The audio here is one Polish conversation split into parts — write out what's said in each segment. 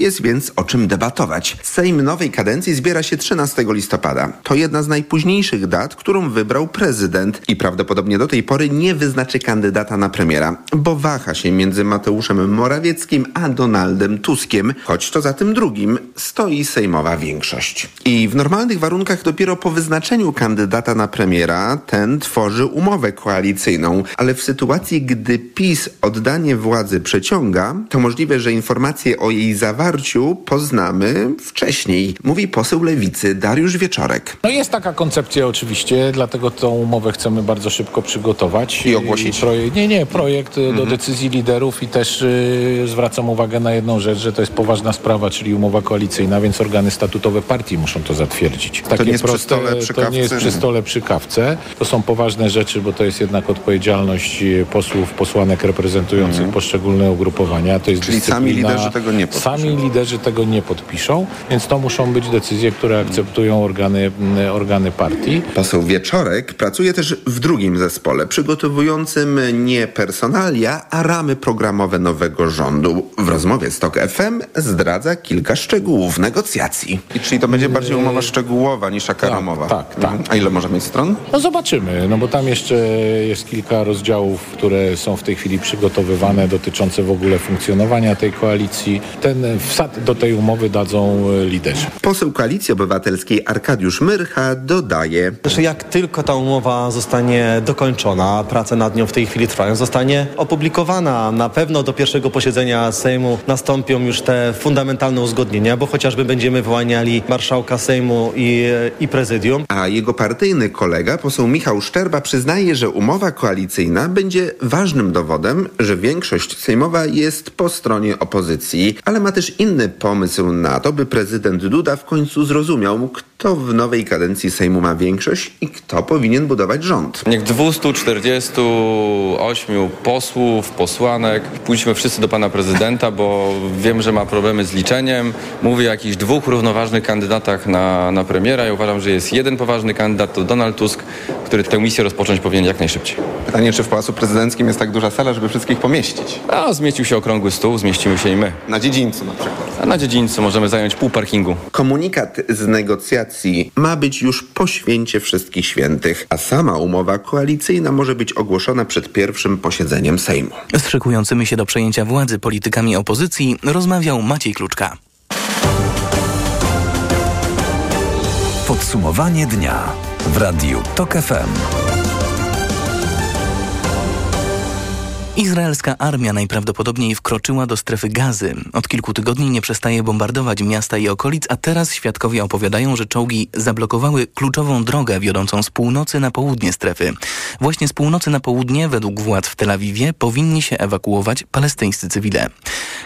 Jest więc o czym debatować. Sejm nowej kadencji zbiera się 13 listopada. To jedna z najpóźniejszych dat, którą wybrał prezydent i prawdopodobnie do tej pory nie wyznaczy kandydata na premiera, bo waha się między Mateuszem Morawieckim a Donaldem Tuskiem, choć to za tym drugim stoi sejmowa większość. I w normalnych warunkach dopiero po wyznaczeniu kandydata na premiera ten tworzy umowę koalicyjną, ale w sytuacji, gdy PiS oddanie władzy przeciąga, to możliwe, że informacje o jej poznamy wcześniej, mówi poseł Lewicy Dariusz Wieczorek. No jest taka koncepcja oczywiście, dlatego tą umowę chcemy bardzo szybko przygotować. I ogłosić? Projekt, nie, nie, projekt y, do decyzji liderów i też y, zwracam uwagę na jedną rzecz, że to jest poważna sprawa, czyli umowa koalicyjna, więc organy statutowe partii muszą to zatwierdzić. Takie nie jest przy stole przy to nie jest kawce? przy stole przy kawce. To są poważne rzeczy, bo to jest jednak odpowiedzialność y, posłów, posłanek reprezentujących poszczególne ugrupowania. To jest Mhm. Czyli sami liderzy tego nie podpiszą. Sami liderzy tego nie podpiszą, więc to muszą być decyzje, które akceptują organy, mm, organy partii. Poseł Wieczorek pracuje też w drugim zespole, przygotowującym nie personalia, a ramy programowe nowego rządu. W rozmowie z TOK FM zdradza kilka szczegółów negocjacji. I czyli to będzie bardziej umowa szczegółowa niż taka tak, ramowa? tak, tak. Mhm. A ile może mieć stron? No zobaczymy, no bo tam jeszcze jest kilka rozdziałów, które są w tej chwili przygotowywane dotyczące w ogóle funkcjonowania tej koalicji. Ten wsad do tej umowy dadzą e, liderzy. Poseł Koalicji Obywatelskiej Arkadiusz Myrcha dodaje... Znaczy, jak tylko ta umowa zostanie dokończona, prace nad nią w tej chwili trwają, zostanie opublikowana. Na pewno do pierwszego posiedzenia Sejmu nastąpią już te fundamentalne uzgodnienia, bo chociażby będziemy wyłaniali marszałka Sejmu i, i prezydium. A jego partyjny kolega, poseł Michał Szczerba, przyznaje, że umowa koalicyjna będzie ważnym dowodem, że większość sejmowa jest po stronie opozycji, ale ma też inny pomysł na to, by prezydent Duda w końcu zrozumiał, kto w nowej kadencji Sejmu ma większość i kto powinien budować rząd. Niech 248 posłów, posłanek, pójdźmy wszyscy do pana prezydenta, bo wiem, że ma problemy z liczeniem. Mówię o jakichś dwóch równoważnych kandydatach na, na premiera. Ja uważam, że jest jeden poważny kandydat, to Donald Tusk, który tę misję rozpocząć powinien jak najszybciej. Pytanie, czy w Pałacu Prezydenckim jest tak duża sala, żeby wszystkich pomieścić? A zmieścił się okrągły stół, zmieścimy się i my. Na dziedzińcu na przykład. A na dziedzińcu możemy zająć pół parkingu. Komunikat z negocjacji ma być już po święcie wszystkich świętych, a sama umowa koalicyjna może być ogłoszona przed pierwszym posiedzeniem Sejmu. Z szykującymi się do przejęcia władzy politykami opozycji rozmawiał Maciej Kluczka. Podsumowanie dnia w Radiu TOK FM. Izraelska armia najprawdopodobniej wkroczyła do strefy gazy. Od kilku tygodni nie przestaje bombardować miasta i okolic, a teraz świadkowie opowiadają, że czołgi zablokowały kluczową drogę wiodącą z północy na południe strefy. Właśnie z północy na południe, według władz w Tel Awiwie, powinni się ewakuować palestyńscy cywile.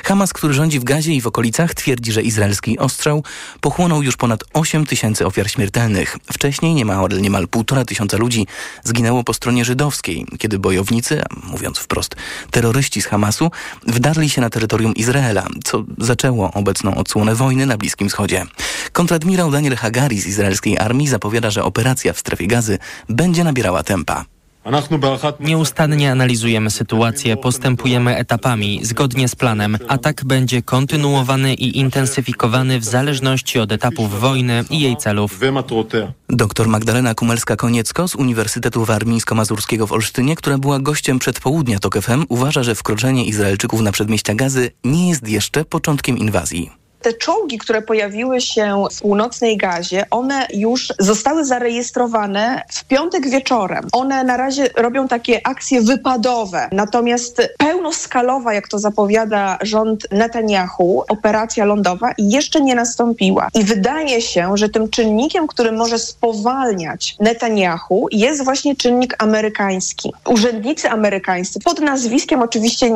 Hamas, który rządzi w Gazie i w okolicach, twierdzi, że izraelski ostrzał pochłonął już ponad 8 tysięcy ofiar śmiertelnych. Wcześniej niemal, niemal półtora tysiąca ludzi zginęło po stronie żydowskiej, kiedy bojownicy, mówiąc wprost, terroryści z Hamasu wdarli się na terytorium Izraela, co zaczęło obecną odsłonę wojny na Bliskim Wschodzie. Kontradmirał Daniel Hagari z izraelskiej armii zapowiada, że operacja w strefie gazy będzie nabierała tempa. Nieustannie analizujemy sytuację, postępujemy etapami, zgodnie z planem. Atak będzie kontynuowany i intensyfikowany w zależności od etapów wojny i jej celów. Dr Magdalena Kumelska-Koniecko z Uniwersytetu Warmińsko-Mazurskiego w Olsztynie, która była gościem przedpołudnia TOK FM, uważa, że wkroczenie Izraelczyków na przedmieścia gazy nie jest jeszcze początkiem inwazji. Te czołgi, które pojawiły się w północnej gazie, one już zostały zarejestrowane w piątek wieczorem. One na razie robią takie akcje wypadowe, natomiast pełnoskalowa, jak to zapowiada rząd Netanyahu, operacja lądowa jeszcze nie nastąpiła. I wydaje się, że tym czynnikiem, który może spowalniać Netanyahu jest właśnie czynnik amerykański. Urzędnicy amerykańscy, pod nazwiskiem oczywiście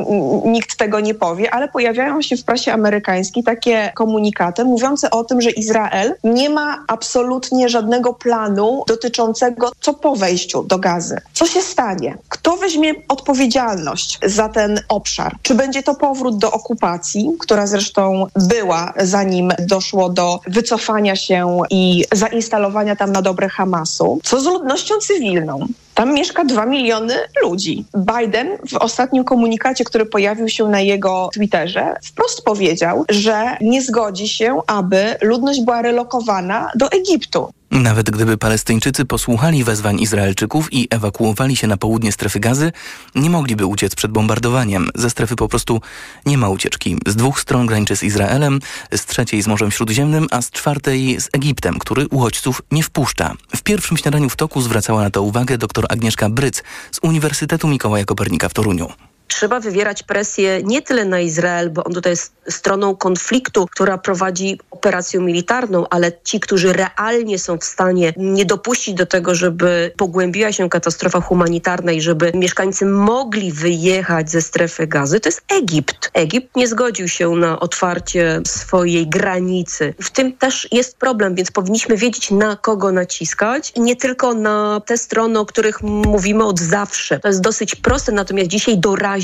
nikt tego nie powie, ale pojawiają się w prasie amerykańskiej takie komunikaty mówiące o tym, że Izrael nie ma absolutnie żadnego planu dotyczącego co po wejściu do gazy. Co się stanie? Kto weźmie odpowiedzialność za ten obszar? Czy będzie to powrót do okupacji, która zresztą była zanim doszło do wycofania się i zainstalowania tam na dobre Hamasu? Co z ludnością cywilną? Tam mieszka 2 miliony ludzi. Biden w ostatnim komunikacie, który pojawił się na jego Twitterze, wprost powiedział, że nie zgodzi się, aby ludność była relokowana do Egiptu. Nawet gdyby Palestyńczycy posłuchali wezwań Izraelczyków i ewakuowali się na południe strefy gazy, nie mogliby uciec przed bombardowaniem. Ze strefy po prostu nie ma ucieczki. Z dwóch stron graniczy z Izraelem, z trzeciej z Morzem Śródziemnym, a z czwartej z Egiptem, który uchodźców nie wpuszcza. W pierwszym śniadaniu w toku zwracała na to uwagę dr Agnieszka Bryc z Uniwersytetu Mikołaja Kopernika w Toruniu trzeba wywierać presję nie tyle na Izrael, bo on tutaj jest stroną konfliktu, która prowadzi operację militarną, ale ci, którzy realnie są w stanie nie dopuścić do tego, żeby pogłębiła się katastrofa humanitarna i żeby mieszkańcy mogli wyjechać ze strefy gazy, to jest Egipt. Egipt nie zgodził się na otwarcie swojej granicy. W tym też jest problem, więc powinniśmy wiedzieć, na kogo naciskać i nie tylko na te strony, o których mówimy od zawsze. To jest dosyć proste, natomiast dzisiaj doraźnie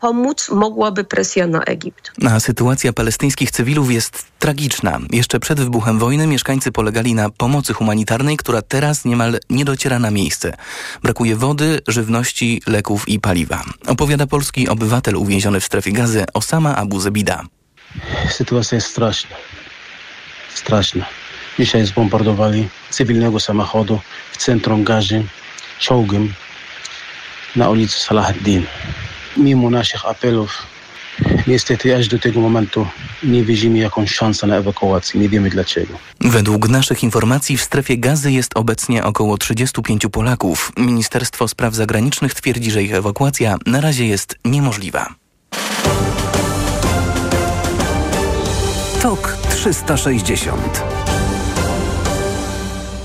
pomóc mogłaby presja na Egipt. A sytuacja palestyńskich cywilów jest tragiczna. Jeszcze przed wybuchem wojny mieszkańcy polegali na pomocy humanitarnej, która teraz niemal nie dociera na miejsce. Brakuje wody, żywności, leków i paliwa. Opowiada polski obywatel uwięziony w strefie gazy Osama Abu Zebida. Sytuacja jest straszna. Straszna. Dzisiaj zbombardowali cywilnego samochodu w centrum Gazy czołgiem na ulicy Salahaddin. Mimo naszych apelów Niestety aż do tego momentu nie widzimy jakąś szansę na ewakuację. Nie wiemy dlaczego. Według naszych informacji w strefie gazy jest obecnie około 35 Polaków. Ministerstwo Spraw Zagranicznych twierdzi, że ich ewakuacja na razie jest niemożliwa. Tok 360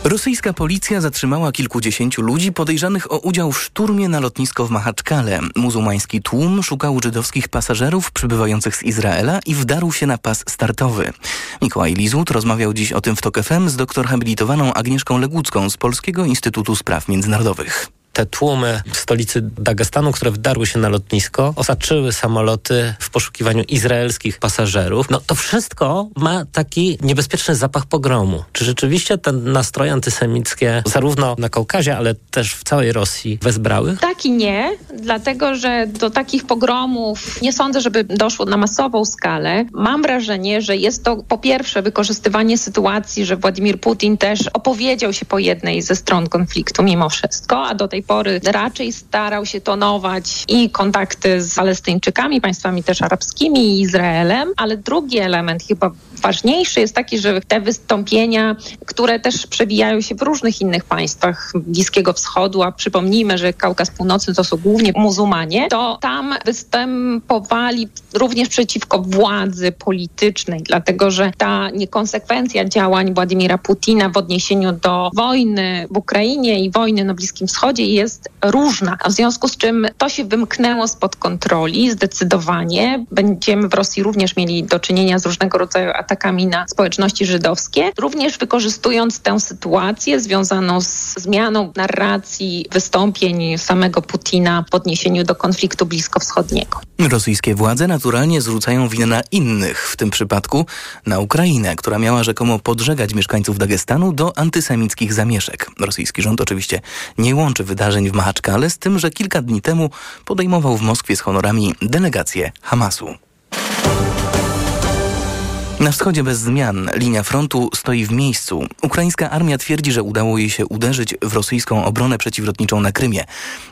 Rosyjska policja zatrzymała kilkudziesięciu ludzi podejrzanych o udział w szturmie na lotnisko w Mahaczkale. Muzułmański tłum szukał żydowskich pasażerów przybywających z Izraela i wdarł się na pas startowy. Mikołaj Lizut rozmawiał dziś o tym w TOK FM z doktor habilitowaną Agnieszką Legucką z Polskiego Instytutu Spraw Międzynarodowych te tłumy w stolicy Dagestanu, które wdarły się na lotnisko, osaczyły samoloty w poszukiwaniu izraelskich pasażerów. No to wszystko ma taki niebezpieczny zapach pogromu. Czy rzeczywiście te nastroje antysemickie zarówno na Kaukazie, ale też w całej Rosji wezbrały? Tak i nie, dlatego że do takich pogromów nie sądzę, żeby doszło na masową skalę. Mam wrażenie, że jest to po pierwsze wykorzystywanie sytuacji, że Władimir Putin też opowiedział się po jednej ze stron konfliktu mimo wszystko, a do tej pory raczej starał się tonować i kontakty z Palestyńczykami, państwami też arabskimi i Izraelem, ale drugi element chyba ważniejszy jest taki, że te wystąpienia, które też przewijają się w różnych innych państwach Bliskiego Wschodu, a przypomnijmy, że Kaukaz Północny to są głównie muzułmanie, to tam występowali również przeciwko władzy politycznej, dlatego że ta niekonsekwencja działań Władimira Putina w odniesieniu do wojny w Ukrainie i wojny na Bliskim Wschodzie jest różna. W związku z czym to się wymknęło spod kontroli zdecydowanie. Będziemy w Rosji również mieli do czynienia z różnego rodzaju atakami na społeczności żydowskie, również wykorzystując tę sytuację związaną z zmianą narracji wystąpień samego Putina w odniesieniu do konfliktu bliskowschodniego. Rosyjskie władze naturalnie zrzucają winę na innych, w tym przypadku na Ukrainę, która miała rzekomo podżegać mieszkańców Dagestanu do antysemickich zamieszek. Rosyjski rząd oczywiście nie łączy wydarzeń w Mahaczkale z tym, że kilka dni temu podejmował w Moskwie z honorami delegację Hamasu. Na wschodzie bez zmian linia frontu stoi w miejscu. Ukraińska armia twierdzi, że udało jej się uderzyć w rosyjską obronę przeciwlotniczą na Krymie.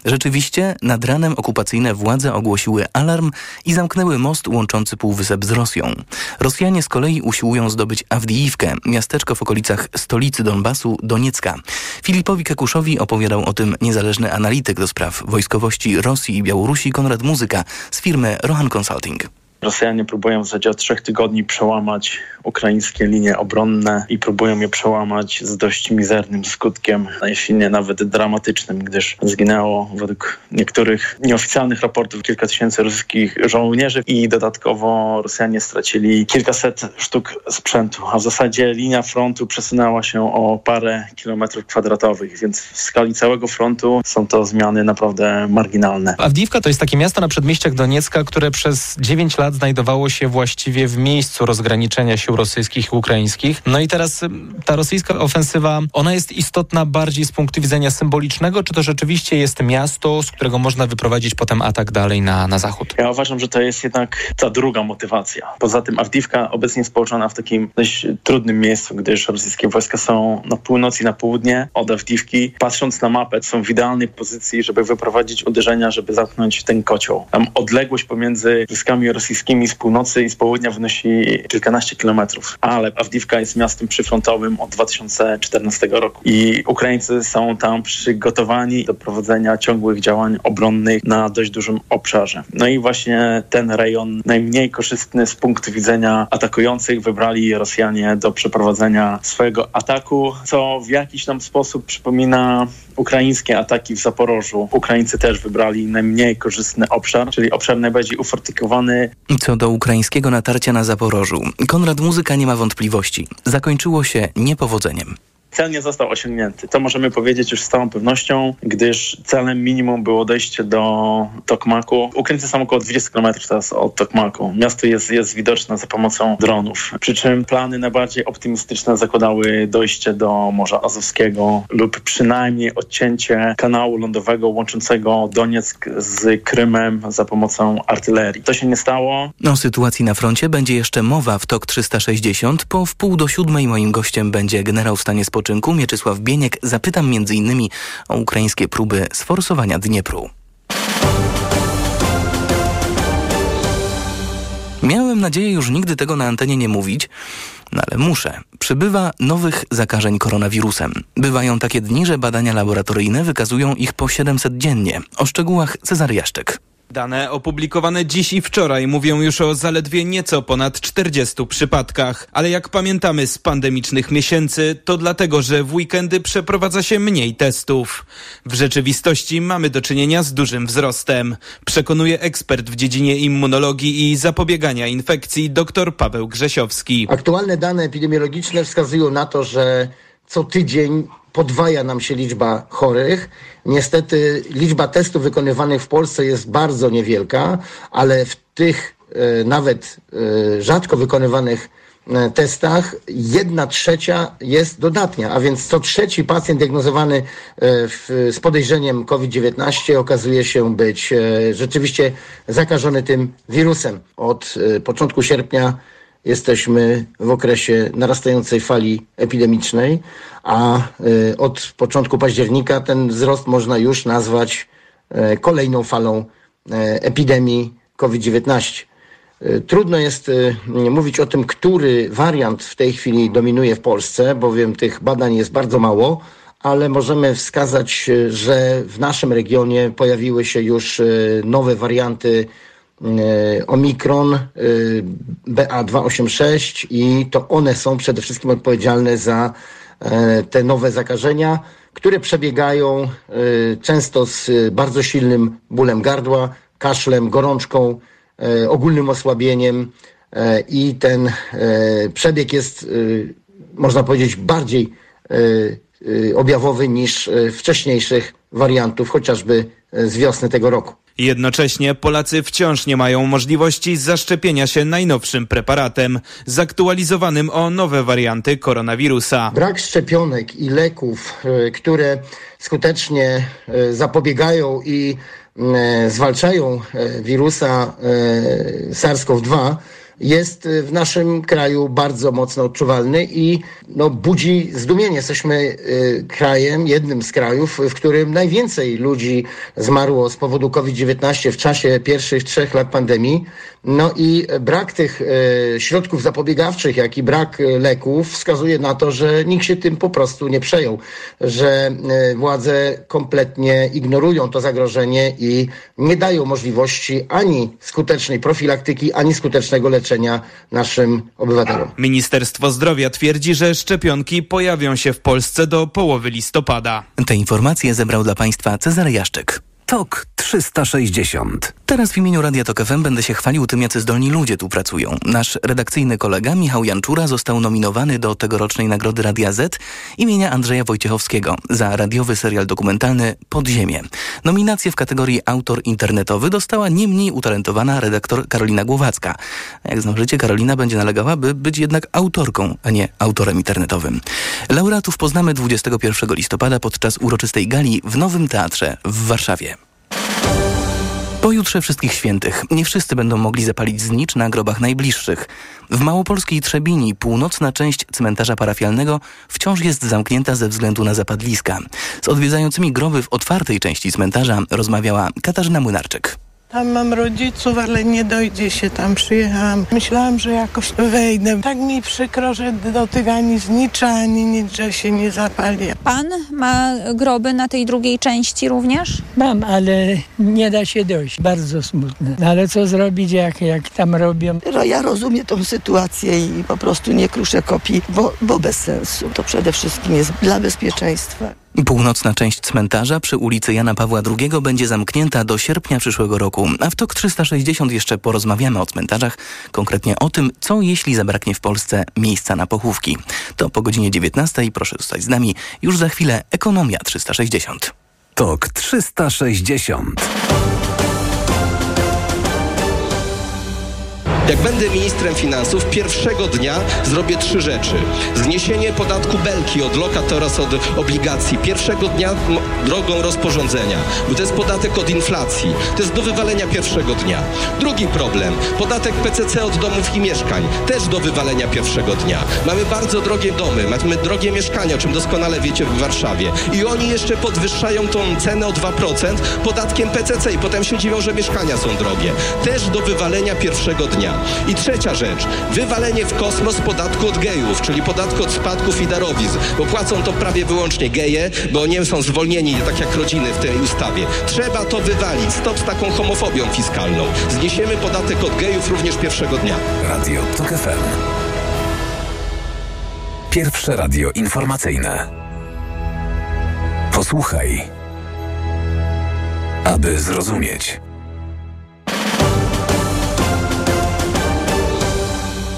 Rzeczywiście nad ranem okupacyjne władze ogłosiły alarm i zamknęły most łączący Półwysep z Rosją. Rosjanie z kolei usiłują zdobyć Awdijiwkę, miasteczko w okolicach stolicy Donbasu, Doniecka. Filipowi Kekuszowi opowiadał o tym niezależny analityk do spraw wojskowości Rosji i Białorusi Konrad Muzyka z firmy Rohan Consulting. Rosjanie próbują w zasadzie od trzech tygodni przełamać ukraińskie linie obronne i próbują je przełamać z dość mizernym skutkiem, jeśli nie nawet dramatycznym, gdyż zginęło według niektórych nieoficjalnych raportów kilka tysięcy rosyjskich żołnierzy i dodatkowo Rosjanie stracili kilkaset sztuk sprzętu, a w zasadzie linia frontu przesunęła się o parę kilometrów kwadratowych, więc w skali całego frontu są to zmiany naprawdę marginalne. Awdiwka to jest takie miasto na przedmieściach Doniecka, które przez 9 lat lat znajdowało się właściwie w miejscu rozgraniczenia sił rosyjskich i ukraińskich. No i teraz ta rosyjska ofensywa, ona jest istotna bardziej z punktu widzenia symbolicznego, czy to rzeczywiście jest miasto, z którego można wyprowadzić potem atak dalej na, na zachód? Ja uważam, że to jest jednak ta druga motywacja. Poza tym Awdiwka obecnie jest położona w takim dość trudnym miejscu, gdyż rosyjskie wojska są na północ i na południe od Awdiwki. Patrząc na mapę, są w idealnej pozycji, żeby wyprowadzić uderzenia, żeby zamknąć ten kocioł. Tam odległość pomiędzy wojskami rosyjskimi z północy i z południa wynosi kilkanaście kilometrów, ale Awdiwka jest miastem przyfrontowym od 2014 roku i Ukraińcy są tam przygotowani do prowadzenia ciągłych działań obronnych na dość dużym obszarze. No i właśnie ten rejon najmniej korzystny z punktu widzenia atakujących wybrali Rosjanie do przeprowadzenia swojego ataku, co w jakiś tam sposób przypomina ukraińskie ataki w Zaporożu. Ukraińcy też wybrali najmniej korzystny obszar, czyli obszar najbardziej ufortyfikowany. Co do ukraińskiego natarcia na Zaporożu, Konrad Muzyka nie ma wątpliwości. Zakończyło się niepowodzeniem. Cel nie został osiągnięty. To możemy powiedzieć już z całą pewnością, gdyż celem minimum było dojście do Tokmaku. Ukraińcy są około 20 km teraz od Tokmaku. Miasto jest, jest widoczne za pomocą dronów. Przy czym plany najbardziej optymistyczne zakładały dojście do Morza Azowskiego lub przynajmniej odcięcie kanału lądowego łączącego Donieck z Krymem za pomocą artylerii. To się nie stało. O sytuacji na froncie będzie jeszcze mowa w TOK 360. Po wpół do siódmej moim gościem będzie generał w stanie spoczynku spoczynku Mieczysław Bieniek zapytam m.in. o ukraińskie próby sforsowania Dniepru. Miałem nadzieję już nigdy tego na antenie nie mówić, no ale muszę. Przybywa nowych zakażeń koronawirusem. Bywają takie dni, że badania laboratoryjne wykazują ich po 700 dziennie. O szczegółach Cezary Jaszczyk. Dane opublikowane dziś i wczoraj mówią już o zaledwie nieco ponad 40 przypadkach. Ale jak pamiętamy z pandemicznych miesięcy, to dlatego, że w weekendy przeprowadza się mniej testów. W rzeczywistości mamy do czynienia z dużym wzrostem. Przekonuje ekspert w dziedzinie immunologii i zapobiegania infekcji dr Paweł Grzesiowski. Aktualne dane epidemiologiczne wskazują na to, że co tydzień podwaja nam się liczba chorych. Niestety liczba testów wykonywanych w Polsce jest bardzo niewielka, ale w tych e, nawet e, rzadko wykonywanych e, testach jedna trzecia jest dodatnia, a więc co trzeci pacjent diagnozowany w, z podejrzeniem COVID-19 okazuje się być rzeczywiście zakażony tym wirusem. Od początku sierpnia jesteśmy w okresie narastającej fali epidemicznej, a y, od początku października ten wzrost można już nazwać y, kolejną falą y, epidemii COVID-19. Trudno jest mówić o tym, który wariant w tej chwili dominuje w Polsce, bowiem tych badań jest bardzo mało, ale możemy wskazać, że w naszym regionie pojawiły się już nowe warianty E, Omikron, e, BA286 i to one są przede wszystkim odpowiedzialne za e, te nowe zakażenia, które przebiegają często z bardzo silnym bólem gardła, kaszlem, gorączką, ogólnym osłabieniem i ten przebieg jest, można powiedzieć, bardziej objawowy niż wcześniejszych wariantów, chociażby z wiosny tego roku. Jednocześnie Polacy wciąż nie mają możliwości zaszczepienia się najnowszym preparatem, zaktualizowanym o nowe warianty koronawirusa. Brak szczepionek i leków, e, które skutecznie e, zapobiegają i e, zwalczają wirusa SARS-CoV-2 jest y, w naszym kraju bardzo mocno odczuwalny i no, budzi zdumienie. Jesteśmy y, krajem, jednym z krajów, w którym najwięcej ludzi zmarło z powodu COVID-19 w czasie pierwszych trzech lat pandemii. No i brak tych y, środków zapobiegawczych, jak i brak leków wskazuje na to, że nikt się tym po prostu nie przejął, że władze kompletnie ignorują to zagrożenie i nie dają możliwości ani skutecznej profilaktyki, ani skutecznego leczenia leczenia naszym obywatelom. Ministerstwo Zdrowia twierdzi, że szczepionki pojawią się w Polsce do połowy listopada. Te informacje zebrał dla Państwa Cezary Jaszczyk. TOK 360. Teraz w imieniu Radia Tok FM będę się chwalił tym, jacy zdolni ludzie tu pracują. Nasz redakcyjny kolega Michał Janczura został nominowany do tegorocznej Nagrody Radia Z imienia Andrzeja Wojciechowskiego za radiowy serial dokumentalny Podziemie. Nominację w kategorii autor internetowy dostała nie mniej utalentowana redaktor Karolina Głowacka. Jak zdążycie, Karolina będzie nalegała, by być jednak autorką, a nie autorem internetowym. Laureatów poznamy 21 listopada podczas uroczystej gali w Nowym Teatrze w Warszawie. Pojutrze Wszystkich Świętych. Nie wszyscy będą mogli zapalić znicz na grobach najbliższych. W małopolskiej Trzebini północna część cmentarza parafialnego wciąż jest zamknięta ze względu na zapadliska. Z odwiedzającymi groby w otwartej części cmentarza rozmawiała Katarzyna Młynarczyk. Tam mam rodziców, ale nie dojdzie się tam. Przyjechałam. Myślałam, że jakoś wejdę. Tak mi przykro, że do tych ani znicza, ani nic, że się nie zapali. Pan ma groby na tej drugiej części również? Mam, ale nie da się dojść. Bardzo smutne. No ale co zrobić, jak, jak tam robią? No, ja rozumiem tą sytuację i po prostu nie kruszę kopii, bo, bo bez sensu. To przede wszystkim jest dla bezpieczeństwa. Północna część cmentarza przy ulicy Jana Pawła II będzie zamknięta do sierpnia przyszłego roku, a w TOK 360 jeszcze porozmawiamy o cmentarzach, konkretnie o tym, co jeśli zabraknie w Polsce miejsca na pochówki. To po godzinie 19. Proszę zostać z nami. Już za chwilę Ekonomia 360. TOK 360. Jak będę ministrem finansów, pierwszego dnia zrobię trzy rzeczy. Zniesienie podatku belki od lokat oraz od obligacji. Pierwszego dnia drogą rozporządzenia, bo to jest podatek od inflacji. To jest do wywalenia pierwszego dnia. Drugi problem, podatek PCC od domów i mieszkań. Też do wywalenia pierwszego dnia. Mamy bardzo drogie domy, mamy drogie mieszkania, o czym doskonale wiecie w Warszawie. I oni jeszcze podwyższają tą cenę o 2% podatkiem PCC i potem się dziwią, że mieszkania są drogie. Też do wywalenia pierwszego dnia. I trzecia rzecz, wywalenie w kosmos podatku od gejów, czyli podatku od spadków i darowizn, bo płacą to prawie wyłącznie geje, bo nie są zwolnieni tak jak rodziny w tej ustawie. Trzeba to wywalić. Stop z taką homofobią fiskalną. Zniesiemy podatek od gejów również pierwszego dnia. Radio TOK FM. Pierwsze radio informacyjne. Posłuchaj, aby zrozumieć.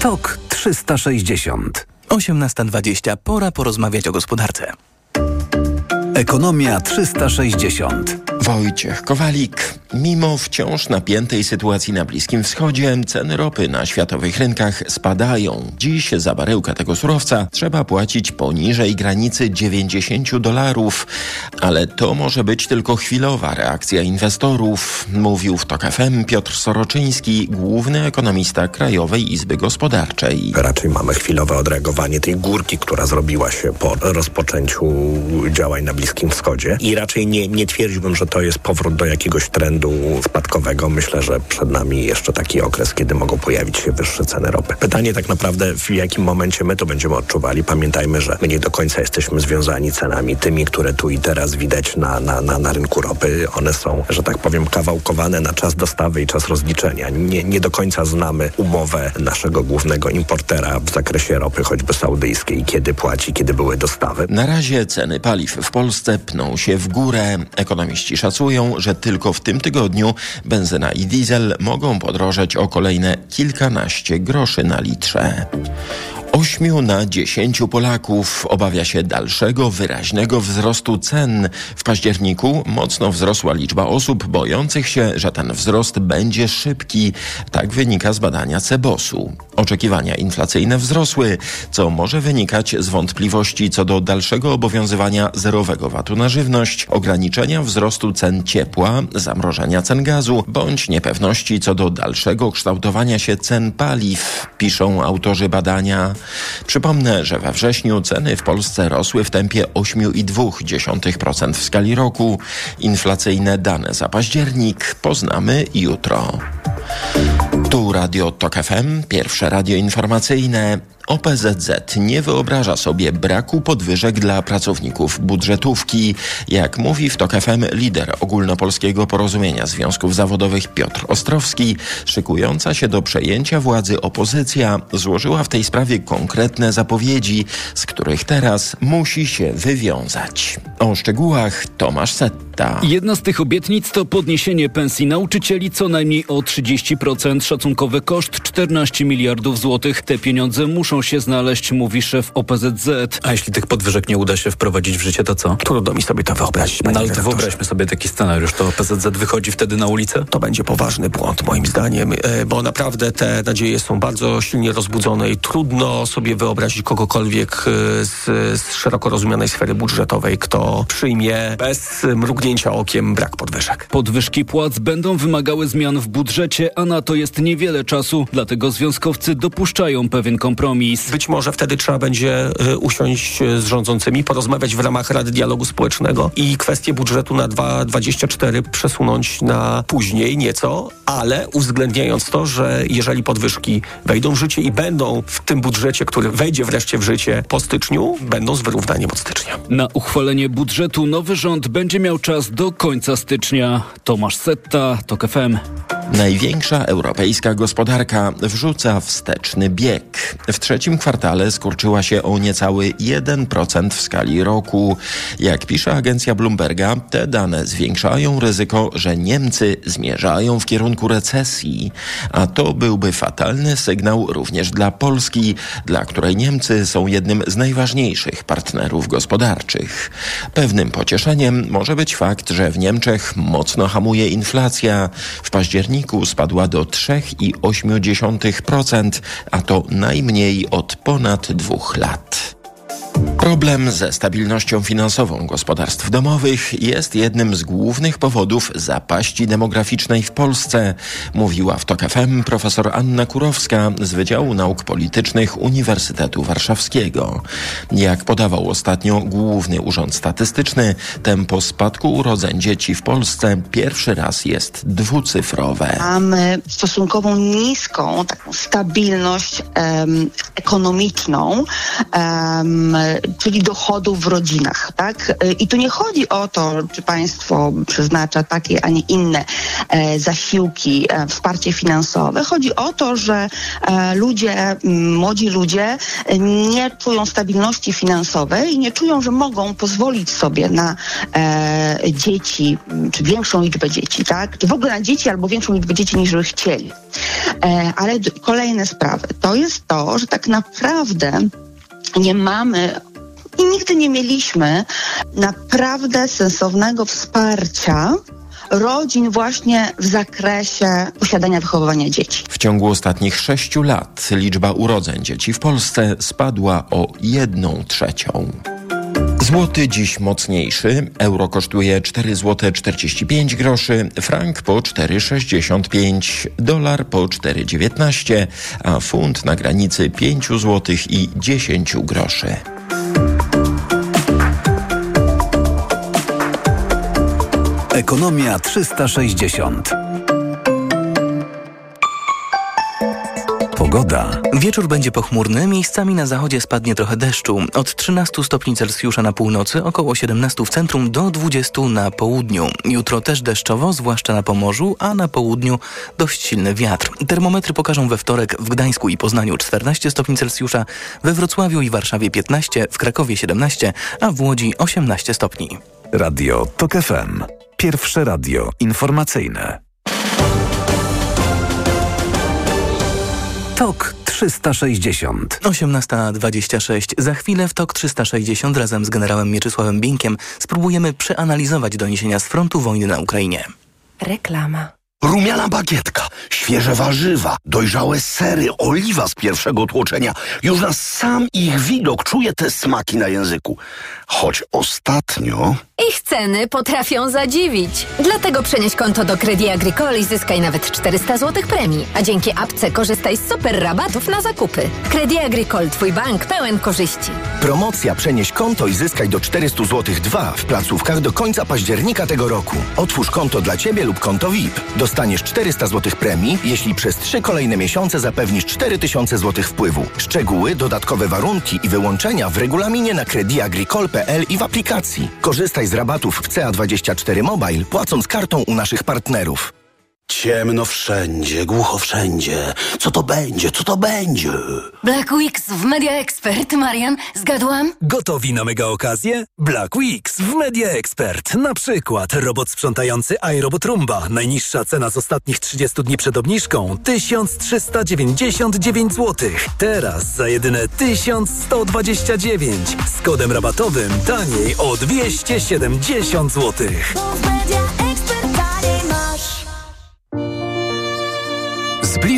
TOK 360. 18.20. Pora porozmawiać o gospodarce. Ekonomia 360. Wojciech Kowalik. Mimo wciąż napiętej sytuacji na Bliskim Wschodzie, ceny ropy na światowych rynkach spadają. Dziś za baryłkę tego surowca trzeba płacić poniżej granicy 90 dolarów. Ale to może być tylko chwilowa reakcja inwestorów, mówił w TOK FM Piotr Soroczyński, główny ekonomista Krajowej Izby Gospodarczej. Raczej mamy chwilowe odreagowanie tej górki, która zrobiła się po rozpoczęciu działań na Bliskim Wschodzie i raczej nie, nie twierdziłbym, że to jest powrót do jakiegoś trendu spadkowego. Myślę, że przed nami jeszcze taki okres, kiedy mogą pojawić się wyższe ceny ropy. Pytanie tak naprawdę, w jakim momencie my to będziemy odczuwali. Pamiętajmy, że my nie do końca jesteśmy związani cenami tymi, które tu i teraz widać na, na, na, na rynku ropy. One są, że tak powiem, kawałkowane na czas dostawy i czas rozliczenia. Nie, nie do końca znamy umowę naszego głównego importera w zakresie ropy, choćby saudyjskiej, kiedy płaci, kiedy były dostawy. Na razie ceny paliw w Polsce pną się w górę. Ekonomiści szacują, że tylko w tym tygodniu benzyna i diesel mogą podrożeć o kolejne kilkanaście groszy na litrze. Ośmiu na dziesięciu Polaków obawia się dalszego wyraźnego wzrostu cen. W październiku mocno wzrosła liczba osób bojących się, że ten wzrost będzie szybki. Tak wynika z badania Cebosu. Oczekiwania inflacyjne wzrosły, co może wynikać z wątpliwości co do dalszego obowiązywania zerowego VAT-u na żywność, ograniczenia wzrostu cen ciepła, zamrożenia cen gazu, bądź niepewności co do dalszego kształtowania się cen paliw, piszą autorzy badania. Przypomnę, że we wrześniu ceny w Polsce rosły w tempie 8,2% w skali roku. Inflacyjne dane za październik poznamy jutro. Tu Radio Tok FM, pierwsze radio informacyjne. OPZZ nie wyobraża sobie braku podwyżek dla pracowników budżetówki. Jak mówi w TOK FM lider ogólnopolskiego porozumienia związków zawodowych Piotr Ostrowski, szykująca się do przejęcia władzy opozycja złożyła w tej sprawie konkretne zapowiedzi, z których teraz musi się wywiązać. O szczegółach Tomasz Setta. Setta. Jedna z tych obietnic to podniesienie pensji nauczycieli co najmniej o 30%. Szacunkowy koszt 14 miliardów złotych. Te pieniądze muszą się znaleźć, mówi szef OPZZ. A jeśli tych podwyżek nie uda się wprowadzić w życie, to co? Trudno mi sobie to wyobrazić. No, ale to wyobraźmy sobie taki scenariusz. To OPZZ wychodzi wtedy na ulicę? To będzie poważny błąd moim zdaniem, e, bo naprawdę te nadzieje są bardzo silnie rozbudzone i trudno sobie wyobrazić kogokolwiek e, z, z szeroko rozumianej sfery budżetowej, kto przyjmie bez mrugnięcia okiem brak podwyżek. Podwyżki płac będą wymagały zmian w budżecie, a na to jest niewiele czasu, dlatego związkowcy dopuszczają pewien kompromis. Być może wtedy trzeba będzie e, usiąść z rządzącymi, porozmawiać w ramach Rady Dialogu Społecznego i kwestię budżetu na 2024 przesunąć na później nieco, ale uwzględniając to, że jeżeli podwyżki wejdą w życie i będą w tym budżecie, który wejdzie wreszcie w życie po styczniu, będą z wyrównaniem od stycznia. Na uchwalenie budżetu nowy rząd będzie miał czas do końca stycznia. Tomasz Setta, TOK FM. Największa europejska gospodarka wrzuca wsteczny bieg. W trzecim kwartale skurczyła się o niecały 1% w skali roku. Jak pisze agencja Bloomberga, te dane zwiększają ryzyko, że Niemcy zmierzają w kierunku recesji, a to byłby fatalny sygnał również dla Polski, dla której Niemcy są jednym z najważniejszych partnerów gospodarczych. Pewnym pocieszeniem może być fakt, że w Niemczech mocno hamuje inflacja. W październiku spadła do 3,8%, a to najmniej od ponad dwóch lat. Problem ze stabilnością finansową gospodarstw domowych jest jednym z głównych powodów zapaści demograficznej w Polsce, mówiła w TOK FM profesor Anna Kurowska z Wydziału Nauk Politycznych Uniwersytetu Warszawskiego. Jak podawał ostatnio Główny Urząd Statystyczny, tempo spadku urodzeń dzieci w Polsce pierwszy raz jest dwucyfrowe. Mamy stosunkową niską taką stabilność em, ekonomiczną, em, czyli dochodów w rodzinach, tak? I tu nie chodzi o to, czy państwo przeznacza takie, a nie inne e, zasiłki, e, wsparcie finansowe. Chodzi o to, że e, ludzie, młodzi ludzie e, nie czują stabilności finansowej i nie czują, że mogą pozwolić sobie na e, dzieci, czy większą liczbę dzieci, tak? Czy w ogóle na dzieci albo większą liczbę dzieci niż by chcieli. E, ale kolejne sprawy. To jest to, że tak naprawdę nie mamy i nigdy nie mieliśmy naprawdę sensownego wsparcia rodzin właśnie w zakresie posiadania, wychowywania dzieci. W ciągu ostatnich sześciu lat liczba urodzeń dzieci w Polsce spadła o jedną trzecią. Złoty dziś mocniejszy. Euro kosztuje 4 zł 45 groszy, frank po 4,65, dolar po 4,19, a funt na granicy 5 zł i 10 groszy. Ekonomia 360. Pogoda. Wieczór będzie pochmurny, miejscami na zachodzie spadnie trochę deszczu. Od 13 stopni Celsjusza na północy, około 17 w centrum do 20 na południu. Jutro też deszczowo, zwłaszcza na Pomorzu, a na południu dość silny wiatr. Termometry pokażą we wtorek w Gdańsku i Poznaniu 14 stopni Celsjusza, we Wrocławiu i Warszawie 15, w Krakowie 17, a w Łodzi 18 stopni. Radio TOK FM. Pierwsze radio informacyjne. TOK 360. 18.26. Za chwilę w TOK 360 razem z generałem Mieczysławem Binkiem spróbujemy przeanalizować doniesienia z frontu wojny na Ukrainie. Reklama. Rumiana bagietka, świeże warzywa, dojrzałe sery, oliwa z pierwszego tłoczenia. Już na sam ich widok czuję te smaki na języku. Choć ostatnio... Ich ceny potrafią zadziwić. Dlatego przenieś konto do Credit Agricole i zyskaj nawet 400 zł premii. A dzięki apce korzystaj z super rabatów na zakupy. Credit Agricole, twój bank pełen korzyści. Promocja Przenieś konto i zyskaj do 400 zł 2 w placówkach do końca października tego roku. Otwórz konto dla Ciebie lub konto VIP. Dostaniesz 400 zł premii, jeśli przez 3 kolejne miesiące zapewnisz 4000 zł wpływu. Szczegóły, dodatkowe warunki i wyłączenia w regulaminie na crediagricole.pl i w aplikacji. Korzystaj z rabatów w CA24 Mobile, płacąc kartą u naszych partnerów. Ciemno wszędzie, głucho wszędzie. Co to będzie? Co to będzie? Black Weeks w Media Expert. Marian, zgadłam? Gotowi na mega okazję? Black Weeks w Media Expert. Na przykład robot sprzątający iRobot Rumba. Najniższa cena z ostatnich 30 dni przed obniżką 1399 zł. Teraz za jedyne 1129. Z kodem rabatowym taniej o 270 zł.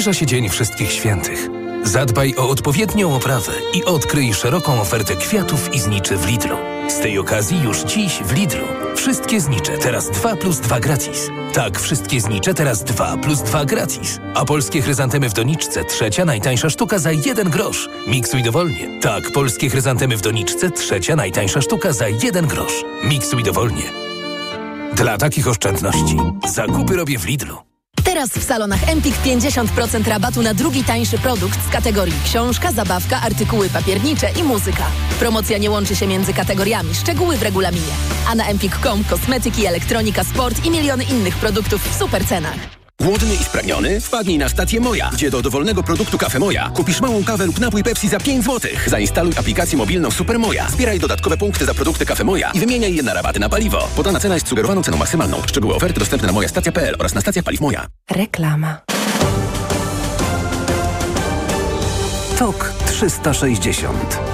Zbliża się Dzień Wszystkich Świętych. Zadbaj o odpowiednią oprawę i odkryj szeroką ofertę kwiatów i zniczy w Lidlu. Z tej okazji już dziś w Lidlu. Wszystkie znicze teraz 2 plus 2 gratis. Tak, wszystkie znicze teraz 2 plus 2 gratis. A polskie chryzantemy w doniczce trzecia najtańsza sztuka za 1 grosz. Miksuj dowolnie. Tak, polskie chryzantemy w doniczce trzecia najtańsza sztuka za 1 grosz. Miksuj dowolnie. Dla takich oszczędności zakupy robię w Lidlu. Teraz w salonach Empik 50% rabatu na drugi tańszy produkt z kategorii książka, zabawka, artykuły papiernicze i muzyka. Promocja nie łączy się między kategoriami, szczegóły w regulaminie. A na empik.com kosmetyki, elektronika, sport i miliony innych produktów w super cenach. Głodny i spragniony? Wpadnij na stację Moja, gdzie do dowolnego produktu Kafe Moja kupisz małą kawę lub napój Pepsi za 5 zł. Zainstaluj aplikację mobilną Super Moja. Zbieraj dodatkowe punkty za produkty Kafe Moja i wymieniaj je na rabaty na paliwo. Podana cena jest sugerowaną ceną maksymalną. Szczegóły oferty dostępne na mojastacja.pl oraz na stacjach paliw Moja. Reklama. TOK 360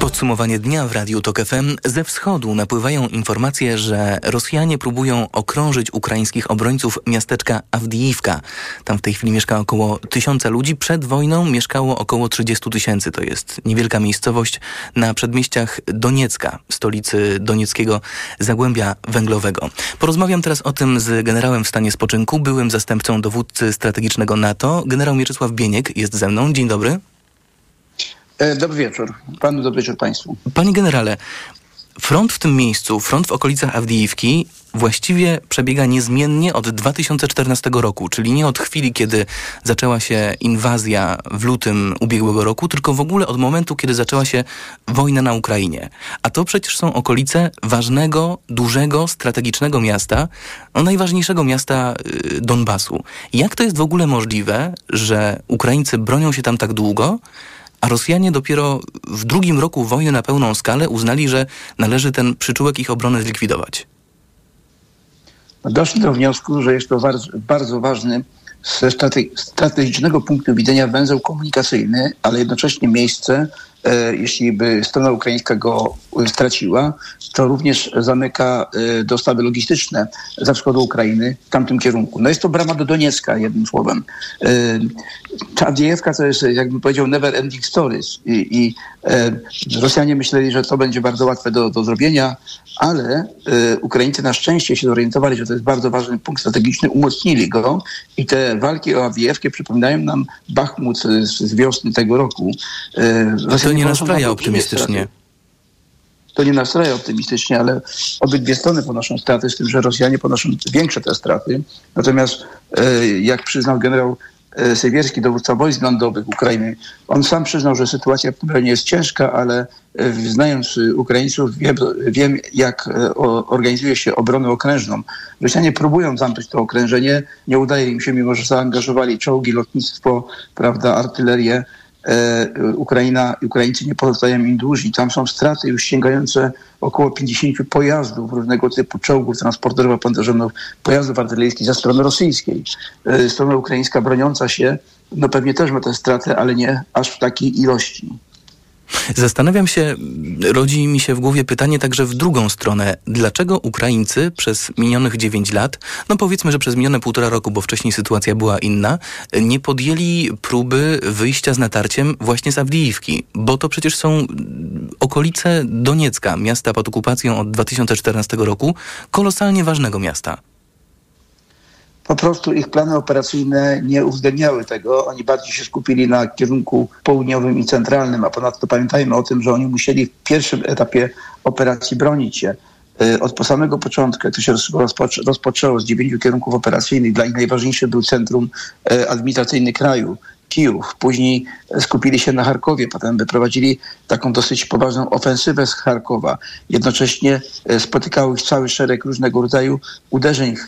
Podsumowanie dnia w Radiu Tok FM. Ze wschodu napływają informacje, że Rosjanie próbują okrążyć ukraińskich obrońców miasteczka Awdijiwka. Tam w tej chwili mieszka około tysiąca ludzi. Przed wojną mieszkało około 30 tysięcy. To jest niewielka miejscowość na przedmieściach Doniecka, stolicy donieckiego Zagłębia Węglowego. Porozmawiam teraz o tym z generałem w stanie spoczynku, byłym zastępcą dowódcy strategicznego NATO. Generał Mieczysław Bieniek jest ze mną. Dzień dobry. Dobry wieczór. Panu dobry wieczór Państwu. Panie generale, front w tym miejscu, front w okolicach Awdijiwki właściwie przebiega niezmiennie od 2014 roku, czyli nie od chwili, kiedy zaczęła się inwazja w lutym ubiegłego roku, tylko w ogóle od momentu, kiedy zaczęła się wojna na Ukrainie. A to przecież są okolice ważnego, dużego, strategicznego miasta, no najważniejszego miasta y, Donbasu. Jak to jest w ogóle możliwe, że Ukraińcy bronią się tam tak długo, a Rosjanie dopiero w drugim roku wojny na pełną skalę uznali, że należy ten przyczółek ich obrony zlikwidować. Doszli do wniosku, że jest to bardzo, ważny ze strategicznego punktu widzenia węzeł komunikacyjny, ale jednocześnie miejsce, jeśli by strona ukraińska go straciła, to również zamyka e, dostawy logistyczne za wschodu Ukrainy w tamtym kierunku. No jest to brama do Doniecka, jednym słowem. E, Awdiejewka to jest, jakbym powiedział, never ending stories. I, i e, Rosjanie myśleli, że to będzie bardzo łatwe do, do zrobienia, ale e, Ukraińcy na szczęście się zorientowali, że to jest bardzo ważny punkt strategiczny, umocnili go i te walki o Awdiejewkę przypominają nam Bachmut z, z wiosny tego roku. E, to nie nastraja optymistycznie to nie nastraja optymistycznie, ale obydwie strony ponoszą straty, z tym, że Rosjanie ponoszą większe te straty. Natomiast jak przyznał generał Sewierski, dowódca wojsk lądowych Ukrainy, on sam przyznał, że sytuacja w tym rejonie jest ciężka, ale znając Ukraińców wiem, wiem jak organizuje się obronę okrężną. Rosjanie próbują zamknąć to okrężenie, nie udaje im się, mimo że zaangażowali czołgi, lotnictwo, prawda, artylerię. Ukraina, Ukraińcy nie pozostają im dłużni. Tam są straty już sięgające około 50 pojazdów różnego typu, czołgów transporterów, panterzonów, pojazdów artyleryjskich ze strony rosyjskiej. Strona ukraińska broniąca się, no pewnie też ma te straty, ale nie aż w takiej ilości. Zastanawiam się, rodzi mi się w głowie pytanie także w drugą stronę. Dlaczego Ukraińcy przez minionych 9 lat, no powiedzmy, że przez minione półtora roku, bo wcześniej sytuacja była inna, nie podjęli próby wyjścia z natarciem właśnie z Awdijiwki? Bo to przecież są okolice Doniecka, miasta pod okupacją od 2014 roku, kolosalnie ważnego miasta po prostu ich plany operacyjne nie uwzględniały tego. Oni bardziej się skupili na kierunku południowym i centralnym, a ponadto pamiętajmy o tym, że oni musieli w pierwszym etapie operacji bronić się. e, od samego początku, jak to się rozpoczę, rozpoczęło z dziewięciu kierunków operacyjnych, dla nich najważniejszy był centrum e, administracyjny kraju, Kijów. Później skupili się na Charkowie, potem wyprowadzili taką dosyć poważną ofensywę z Charkowa. Jednocześnie e, spotykały ich cały szereg różnego rodzaju uderzeń w,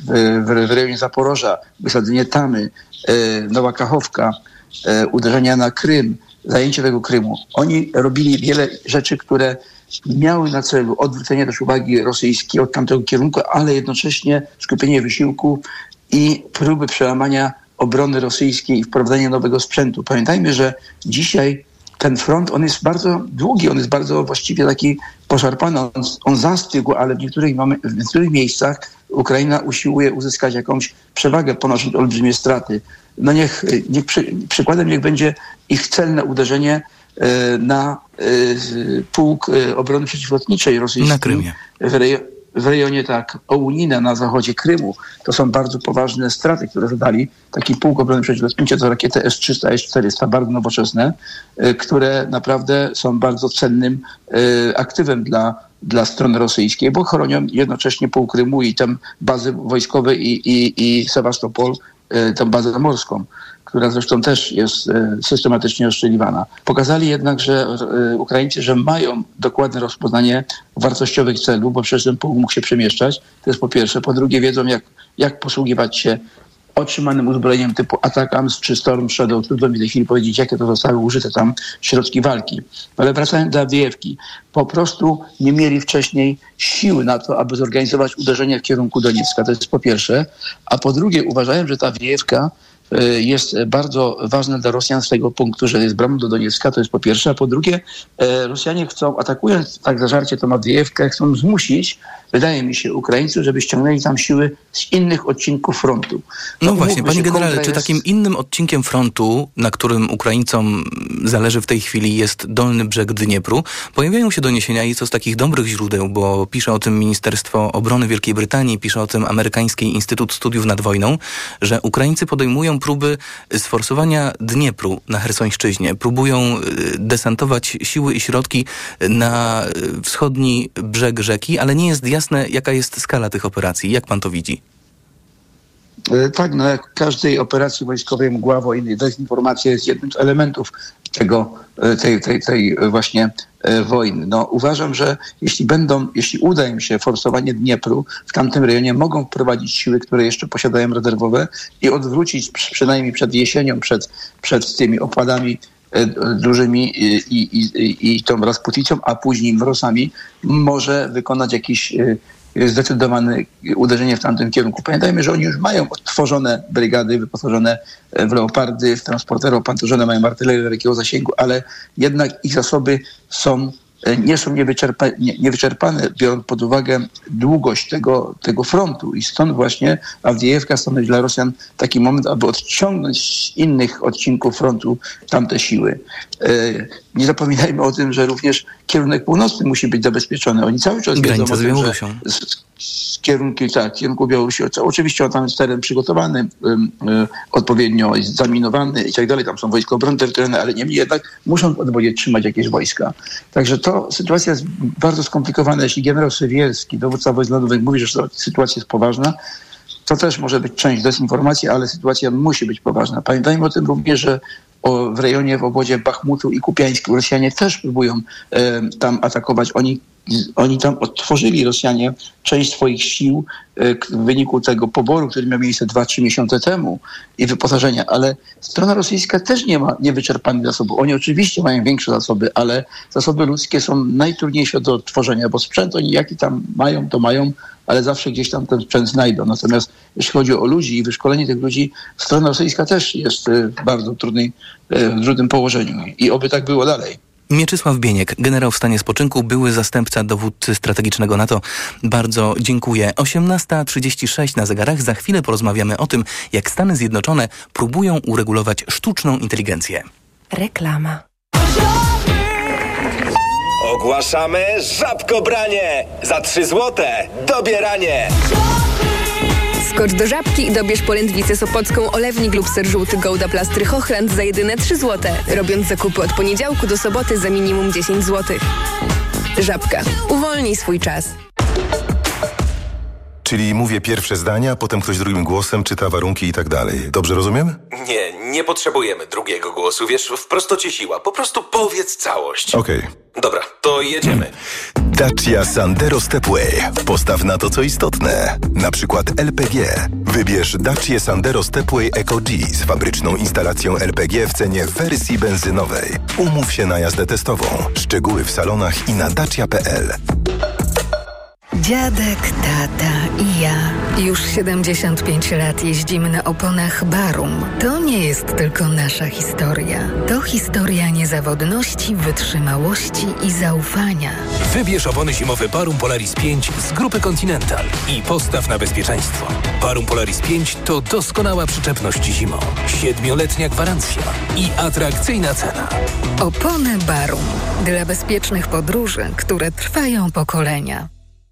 w, w rejonie Zaporoża, wysadzenie Tamy, Nowa Kachowka, uderzenia na Krym, zajęcie tego Krymu. Oni robili wiele rzeczy, które miały na celu odwrócenie też uwagi rosyjskiej od tamtego kierunku, ale jednocześnie skupienie wysiłku i próby przełamania obrony rosyjskiej i wprowadzenia nowego sprzętu. Pamiętajmy, że dzisiaj ten front, on jest bardzo długi, on jest bardzo właściwie taki poszarpany, on, on zastygł, ale w niektórych, w niektórych miejscach Ukraina usiłuje uzyskać jakąś przewagę, ponosząc olbrzymie straty. No niech, niech przy, przykładem niech będzie ich celne uderzenie e, na e, pułk e, obrony przeciwlotniczej rosyjskiej. Na Krymie. W, rejo, w rejonie tak Ołunina na zachodzie Krymu. To są bardzo poważne straty, które zadali. Taki pułk obrony przeciwlotniczej to rakiety S-300, S-400, bardzo nowoczesne, które naprawdę są bardzo cennym aktywem dla dla strony rosyjskiej, bo chronią jednocześnie pół Krymu i tam bazy wojskowe i, i, i Sewastopol, tę bazę morską która zresztą też jest e, systematycznie oszczeliwana. Pokazali jednak, że e, Ukraińcy, że mają dokładne rozpoznanie wartościowych celów, bo przez ten pułk mógł się przemieszczać. To jest po pierwsze. Po drugie wiedzą, jak, jak posługiwać się otrzymanym uzbrojeniem typu Atakams czy Storm Shadow. Trudno mi w tej chwili powiedzieć, jakie to zostały użyte tam środki walki. Ale wracając do Awdiewki, po prostu nie mieli wcześniej siły na to, aby zorganizować uderzenie w kierunku Doniecka. To jest po pierwsze. A po drugie uważałem, że ta Awdiewka jest bardzo ważne dla Rosjan z tego punktu, że jest bramą do Doniecka, to jest po pierwsze, a po drugie e, Rosjanie chcą, atakując tak zażarcie tą Awdiejewkę, chcą zmusić, wydaje mi się, Ukraińców, żeby ściągnęli tam siły z innych odcinków frontu. No, no właśnie, panie generale, czy takim innym odcinkiem frontu, na którym Ukraińcom zależy w tej chwili jest dolny brzeg Dniepru, pojawiają się doniesienia i co z takich dobrych źródeł, bo pisze o tym Ministerstwo Obrony Wielkiej Brytanii, pisze o tym Amerykański Instytut Studiów nad Wojną, że Ukraińcy podejmują próby sforsowania Dniepru na Hersońszczyźnie. Próbują y, desantować siły i środki na y, wschodni brzeg rzeki, ale nie jest jasne, jaka jest skala tych operacji. Jak pan to widzi? E, tak, no jak każdej operacji wojskowej mgła wojny, dezinformacja jest jednym z elementów tego, e, tej, tej, tej właśnie e, wojny. No, uważam, że jeśli będą, jeśli uda im się forsowanie Dniepru w tamtym rejonie, mogą wprowadzić siły, które jeszcze posiadają rezerwowe i odwrócić przynajmniej przed jesienią, przed, przed tymi opadami dużymi i, i, i, i tą a później mrozami, może wykonać jakiś zdecydowane uderzenie w tamtym kierunku. Pamiętajmy, że oni już mają odtworzone brygady wyposażone w leopardy, w transportery opancerzone, mają artylerię wielkiego zasięgu, ale jednak ich zasoby są E, nie są niewyczerpa, nie, niewyczerpane, biorąc pod uwagę długość tego, tego frontu. I stąd właśnie Awdiejewka stanowi dla Rosjan taki moment, aby odciągnąć z innych odcinków frontu tamte siły. E, nie zapominajmy o tym, że również kierunek północny musi być zabezpieczony. Oni cały czas wiedzą o tym, że z, kierunku, tak, kierunku Białorusi. Oczywiście on tam jest teren przygotowany, y, odpowiednio zaminowany i tak dalej. Tam są wojska obrony terytorialnej, ale niemniej jednak muszą odwodzie trzymać jakieś wojska. Także to sytuacja jest bardzo skomplikowana. Jeśli generał Sywierski, dowódca wojsk lądowych mówi, że sytuacja jest poważna, to też może być część dezinformacji, ale sytuacja musi być poważna. Pamiętajmy o tym również, że o, w rejonie, w obozie Bachmutu i Kupiańskim Rosjanie też próbują tam atakować. Oni oni tam odtworzyli Rosjanie część swoich sił e, w wyniku tego poboru, który miał miejsce 2-3 miesiące temu i wyposażenia, ale strona rosyjska też nie ma niewyczerpanych zasobów. Oni oczywiście mają większe zasoby, ale zasoby ludzkie są najtrudniejsze do odtworzenia, bo sprzęt oni jaki tam mają, to mają, ale zawsze gdzieś tam ten sprzęt znajdą. Natomiast jeśli chodzi o ludzi i wyszkolenie tych ludzi, strona rosyjska też jest e, w bardzo trudnej, e, w trudnym położeniu i oby tak było dalej. Mieczysław Bieniek, generał w stanie spoczynku, były zastępca dowódcy strategicznego NATO. Bardzo dziękuję. 18.36 na zegarach. Za chwilę porozmawiamy o tym, jak Stany Zjednoczone próbują uregulować sztuczną inteligencję. Reklama. Ogłaszamy żabkobranie! Za 3 złote dobieranie! Skocz do Żabki i dobierz polędwicę sopocką, olewnik lub ser żółty Gouda Plastry Hochland za jedyne 3 zł. Robiąc zakupy od poniedziałku do soboty za minimum 10 zł. Żabka. Uwolnij swój czas. Czyli mówię pierwsze zdania, potem ktoś drugim głosem czyta warunki i tak dalej. Dobrze rozumiem? Nie, nie potrzebujemy drugiego głosu, wiesz, w prostocie siła. Po prostu powiedz całość. Okej. Dobra, to jedziemy. Dacia Sandero Stepway. Postaw na to, co istotne. Na przykład LPG. Wybierz Dacia Sandero Stepway Eco G z fabryczną instalacją LPG w cenie wersji benzynowej. Umów się na jazdę testową. Szczegóły w salonach i na dacia.pl. Dziadek, tata i ja. Już 75 lat jeździmy na oponach Barum. To nie jest tylko nasza historia. To historia niezawodności, wytrzymałości i zaufania. Wybierz opony zimowe Barum Polaris 5 z grupy Continental i postaw na bezpieczeństwo. Barum Polaris 5 to doskonała przyczepność zimą, siedmioletnia gwarancja i atrakcyjna cena. Opony Barum. Dla bezpiecznych podróży, które trwają pokolenia.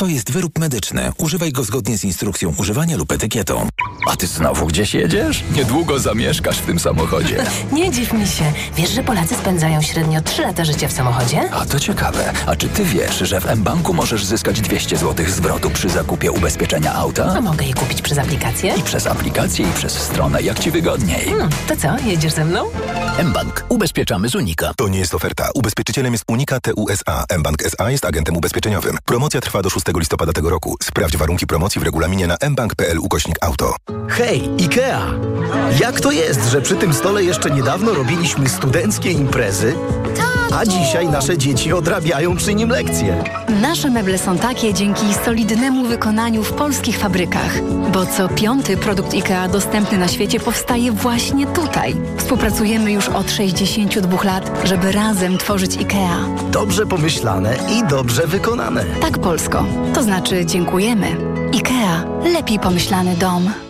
To jest wyrób medyczny. Używaj go zgodnie z instrukcją używania lub etykietą. A ty znowu gdzieś jedziesz? Niedługo zamieszkasz w tym samochodzie. Nie dziw mi się. Wiesz, że Polacy spędzają średnio 3 lata życia w samochodzie? A to ciekawe. A czy ty wiesz, że w mBanku możesz zyskać 200 zł zwrotu przy zakupie ubezpieczenia auta? A mogę je kupić przez aplikację? I przez aplikację, i przez stronę, jak ci wygodniej. Hmm, to co, jedziesz ze mną? mBank. Ubezpieczamy z Unika. To nie jest oferta. Ubezpieczycielem jest Unika TUSA. mBank SA jest agentem ubezpieczeniowym. Promocja trwa do 6 listopada tego roku. Sprawdź warunki promocji w regulaminie na mbank.pl ukośnik auto. Hej, IKEA! Jak to jest, że przy tym stole jeszcze niedawno robiliśmy studenckie imprezy, a dzisiaj nasze dzieci odrabiają przy nim lekcje? Nasze meble są takie dzięki solidnemu wykonaniu w polskich fabrykach, bo co piąty produkt IKEA dostępny na świecie powstaje właśnie tutaj. Współpracujemy już od 62 lat, żeby razem tworzyć IKEA. Dobrze pomyślane i dobrze wykonane. Tak, Polsko. To znaczy dziękujemy. IKEA. Lepiej pomyślany dom.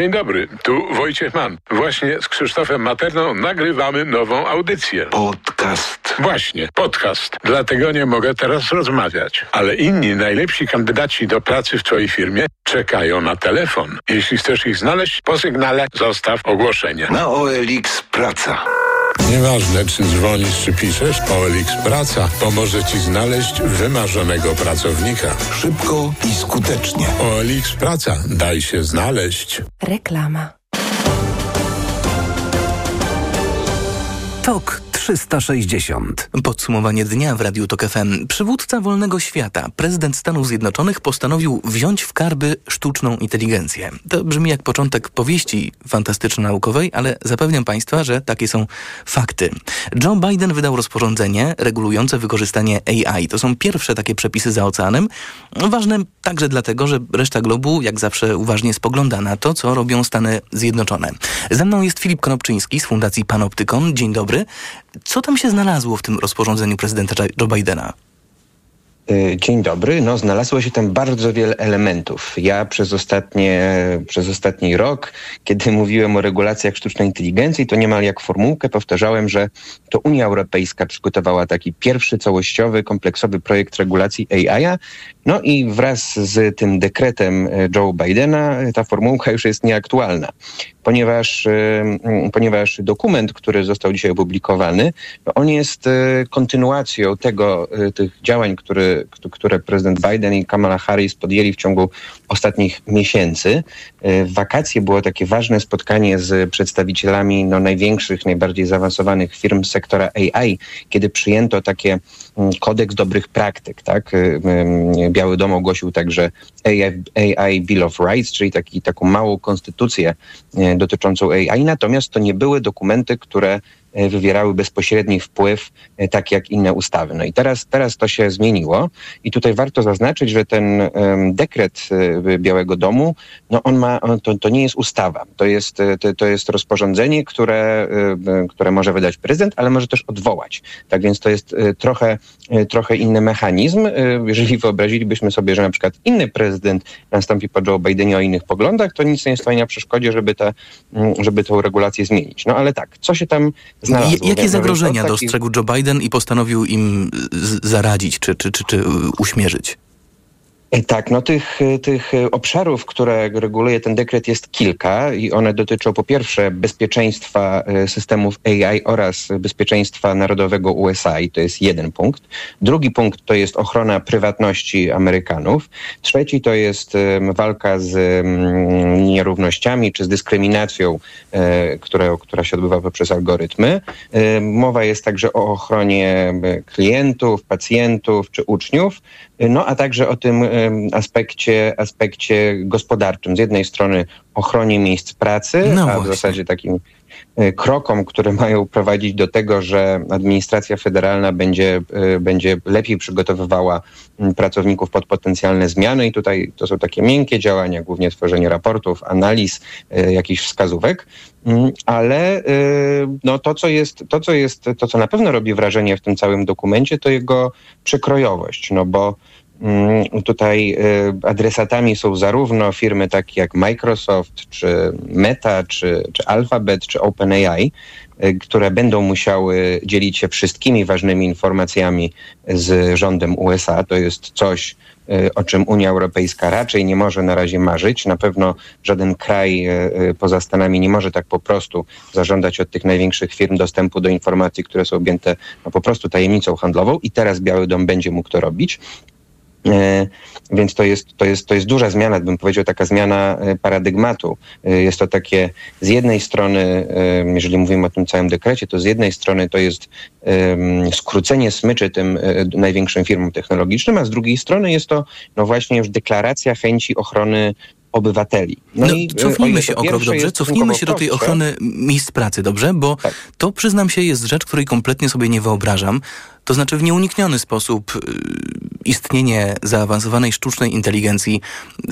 Dzień dobry, tu Wojciech Mann. Właśnie z Krzysztofem Materną nagrywamy nową audycję. Podcast. Właśnie, podcast. Dlatego nie mogę teraz rozmawiać. Ale inni najlepsi kandydaci do pracy w Twojej firmie czekają na telefon. Jeśli chcesz ich znaleźć, po sygnale zostaw ogłoszenie. Na OLX Praca. Nieważne, czy dzwonisz, czy piszesz, OLX Praca pomoże Ci znaleźć wymarzonego pracownika. Szybko i skutecznie. OLX Praca. Daj się znaleźć. Reklama. TOK 360. Podsumowanie dnia w Radiu Tok FM. Przywódca wolnego świata, prezydent Stanów Zjednoczonych postanowił wziąć w karby sztuczną inteligencję. To brzmi jak początek powieści fantastyczno-naukowej, ale zapewniam Państwa, że takie są fakty. Joe Biden wydał rozporządzenie regulujące wykorzystanie AI. To są pierwsze takie przepisy za oceanem. Ważne także dlatego, że reszta globu jak zawsze uważnie spogląda na to, co robią Stany Zjednoczone. Ze mną jest Filip Konopczyński z Fundacji Panoptykon. Dzień dobry. Co tam się znalazło w tym rozporządzeniu prezydenta Joe Bidena? Dzień dobry. No, znalazło się tam bardzo wiele elementów. Ja przez, ostatnie, przez ostatni rok, kiedy mówiłem o regulacjach sztucznej inteligencji, to niemal jak formułkę powtarzałem, że to Unia Europejska przygotowała taki pierwszy całościowy, kompleksowy projekt regulacji AI. No i wraz z tym dekretem Joe Bidena ta formułka już jest nieaktualna. ponieważ, ponieważ dokument, który został dzisiaj opublikowany, on jest kontynuacją tego, tych działań, które, które prezydent Biden i Kamala Harris podjęli w ciągu ostatnich miesięcy. W wakacje było takie ważne spotkanie z przedstawicielami no, największych, najbardziej zaawansowanych firm sektora AI, kiedy przyjęto takie kodeks dobrych praktyk. Tak? Biały Dom ogłosił także AI, AI Bill of Rights, czyli taki, taką małą konstytucję e, dotyczącą AI, natomiast to nie były dokumenty, które wywierały bezpośredni wpływ, e, tak jak inne ustawy. No i teraz, teraz to się zmieniło i tutaj warto zaznaczyć, że ten dekret e, Białego Domu, no on ma, to, to nie jest ustawa, to jest, to, to jest rozporządzenie, które, które może wydać prezydent, ale może też odwołać. Tak więc to jest trochę, trochę inny mechanizm. Jeżeli wyobrazilibyśmy sobie, że na przykład inny prezydent nastąpi po Joe Bidenie o innych poglądach, to nic nie stoi na przeszkodzie, żeby, te, żeby tę regulację zmienić. No ale tak, co się tam znalazło. Jakie zagrożenia dostrzegł Joe Biden i postanowił im zaradzić czy, czy, czy, czy uśmierzyć? E, tak, no tych, e, tych e, obszarów, które reguluje ten dekret jest kilka i one dotyczą po pierwsze bezpieczeństwa systemów AI oraz bezpieczeństwa narodowego USA i to jest jeden punkt. Drugi punkt to jest ochrona prywatności Amerykanów. Trzeci to jest walka z nierównościami czy z dyskryminacją, która, która się odbywa poprzez algorytmy. Mowa jest także o ochronie klientów, pacjentów czy uczniów, no a także o tym aspekcie, aspekcie gospodarczym. Z jednej strony ochronie miejsc pracy, no a w zasadzie takim krokom, które mają prowadzić do tego, że administracja federalna będzie, e, będzie lepiej przygotowywała pracowników pod potencjalne zmiany. I tutaj to są takie miękkie działania, głównie tworzenie raportów, analiz, e, jakichś wskazówek, ale no, to, co jest, to, co jest, to, co na pewno robi wrażenie w tym całym dokumencie, to jego przekrojowość, no bo Mm, tutaj y, adresatami są zarówno firmy takie jak Microsoft, czy Meta, czy, czy Alphabet, czy OpenAI, y, które będą musiały dzielić się wszystkimi ważnymi informacjami z rządem USA. To jest coś, y, o czym Unia Europejska raczej nie może na razie marzyć. Na pewno żaden kraj poza Stanami nie może tak po prostu zażądać od tych największych firm dostępu do informacji, które są objęte no, po prostu tajemnicą handlową i teraz Biały Dom będzie mógł to robić. E, więc to jest, to, jest, to jest duża zmiana, bym powiedział, taka zmiana e, paradygmatu. E, jest to takie z jednej strony, jeżeli mówimy o tym całym dekrecie, to z jednej strony to jest skrócenie smyczy tym największym firmom technologicznym, a z drugiej strony jest to no właśnie już deklaracja chęci ochrony obywateli. No, no i cofnijmy się o krok, dobrze? Cofnijmy się do tej ochrony miejsc pracy, dobrze? Bo tak. to, przyznam się, jest rzecz, której kompletnie sobie nie wyobrażam. To znaczy w nieunikniony sposób y, istnienie zaawansowanej sztucznej inteligencji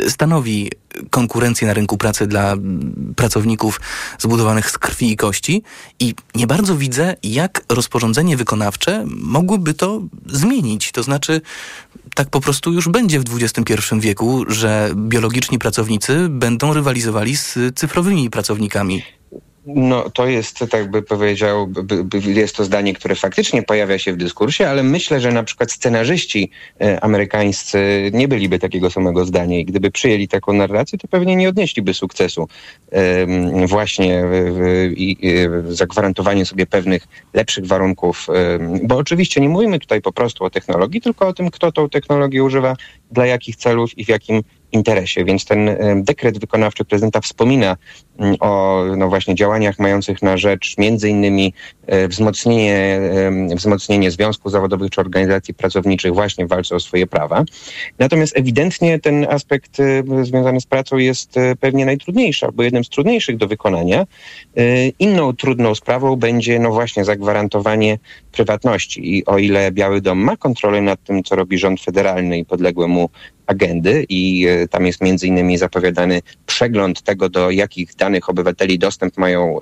stanowi konkurencję na rynku pracy dla pracowników zbudowanych z krwi i kości i nie bardzo widzę, jak rozporządzenie wykonawcze mogłoby to zmienić. To znaczy, tak po prostu już będzie w XXI wieku, że biologiczni pracownicy będą rywalizowali z cyfrowymi pracownikami. No, to jest, tak by powiedział, jest to zdanie, które faktycznie pojawia się w dyskursie, ale myślę, że na przykład scenarzyści e, amerykańscy nie byliby takiego samego zdania i gdyby przyjęli taką narrację, to pewnie nie odnieśliby sukcesu właśnie i zagwarantowanie sobie pewnych lepszych warunków, bo oczywiście nie mówimy tutaj po prostu o technologii, tylko o tym, kto tą technologię używa, dla jakich celów i w jakim interesie. Więc ten dekret wykonawczy prezydenta wspomina mm, o no właśnie działaniach mających na rzecz między innymi e, wzmocnienie, wzmocnienie związków zawodowych czy organizacji pracowniczych właśnie w walce o swoje prawa. Natomiast ewidentnie ten aspekt związany z pracą jest pewnie najtrudniejszy, albo jednym z trudniejszych do wykonania. Inną trudną sprawą będzie no właśnie zagwarantowanie prywatności i o ile Biały Dom ma kontrolę nad tym, co robi rząd federalny i podległe mu agendy i e, tam jest między innymi zapowiadany przegląd tego, do jakich danych obywateli dostęp mają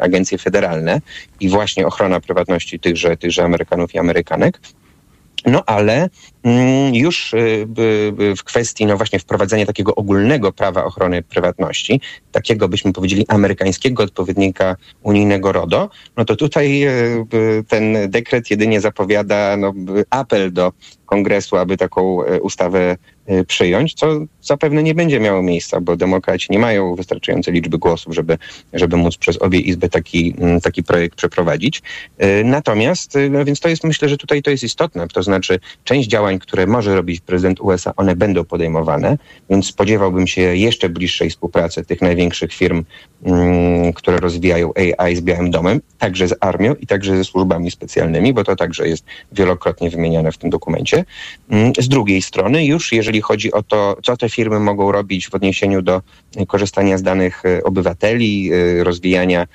agencje federalne i właśnie ochrona prywatności tychże, tychże Amerykanów i Amerykanek. No ale już y, w kwestii no właśnie wprowadzenia takiego ogólnego prawa ochrony prywatności, takiego byśmy powiedzieli amerykańskiego odpowiednika unijnego RODO, no to tutaj y, ten dekret jedynie zapowiada no, apel do kongresu, aby taką e, ustawę przyjąć, co zapewne nie będzie miało miejsca, bo demokraci nie mają wystarczającej liczby głosów, żeby, żeby móc przez obie izby taki, mm, taki projekt przeprowadzić. Natomiast, no więc to jest, myślę, że tutaj to jest istotne, to znaczy część działań, które może robić prezydent USA, one będą podejmowane, więc spodziewałbym się jeszcze bliższej współpracy tych największych firm, mm, które rozwijają AI z Białym Domem, także z armią i także ze służbami specjalnymi, bo to także jest wielokrotnie wymieniane w tym dokumencie. Mm, z drugiej strony, już jeżeli chodzi o to, co te firmy mogą robić w odniesieniu do korzystania z danych e, obywateli, e, rozwijania,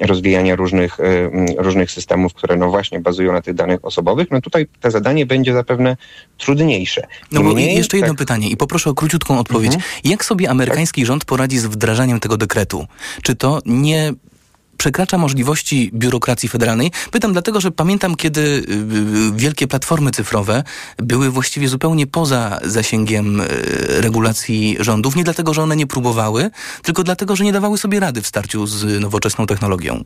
rozwijania różnych, e, różnych systemów, które no właśnie bazują na tych danych osobowych, no tutaj to zadanie będzie zapewne trudniejsze. No bo jeszcze jedno tak... pytanie i poproszę o króciutką odpowiedź. Mhm. Jak sobie amerykański tak? rząd poradzi z wdrażaniem tego dekretu? Czy to nie przekracza możliwości biurokracji federalnej. Pytam dlatego, że pamiętam, kiedy y, y, wielkie platformy cyfrowe były właściwie zupełnie poza zasięgiem y, regulacji rządów. Nie dlatego, że one nie próbowały, tylko dlatego, że nie dawały sobie rady w starciu z nowoczesną technologią.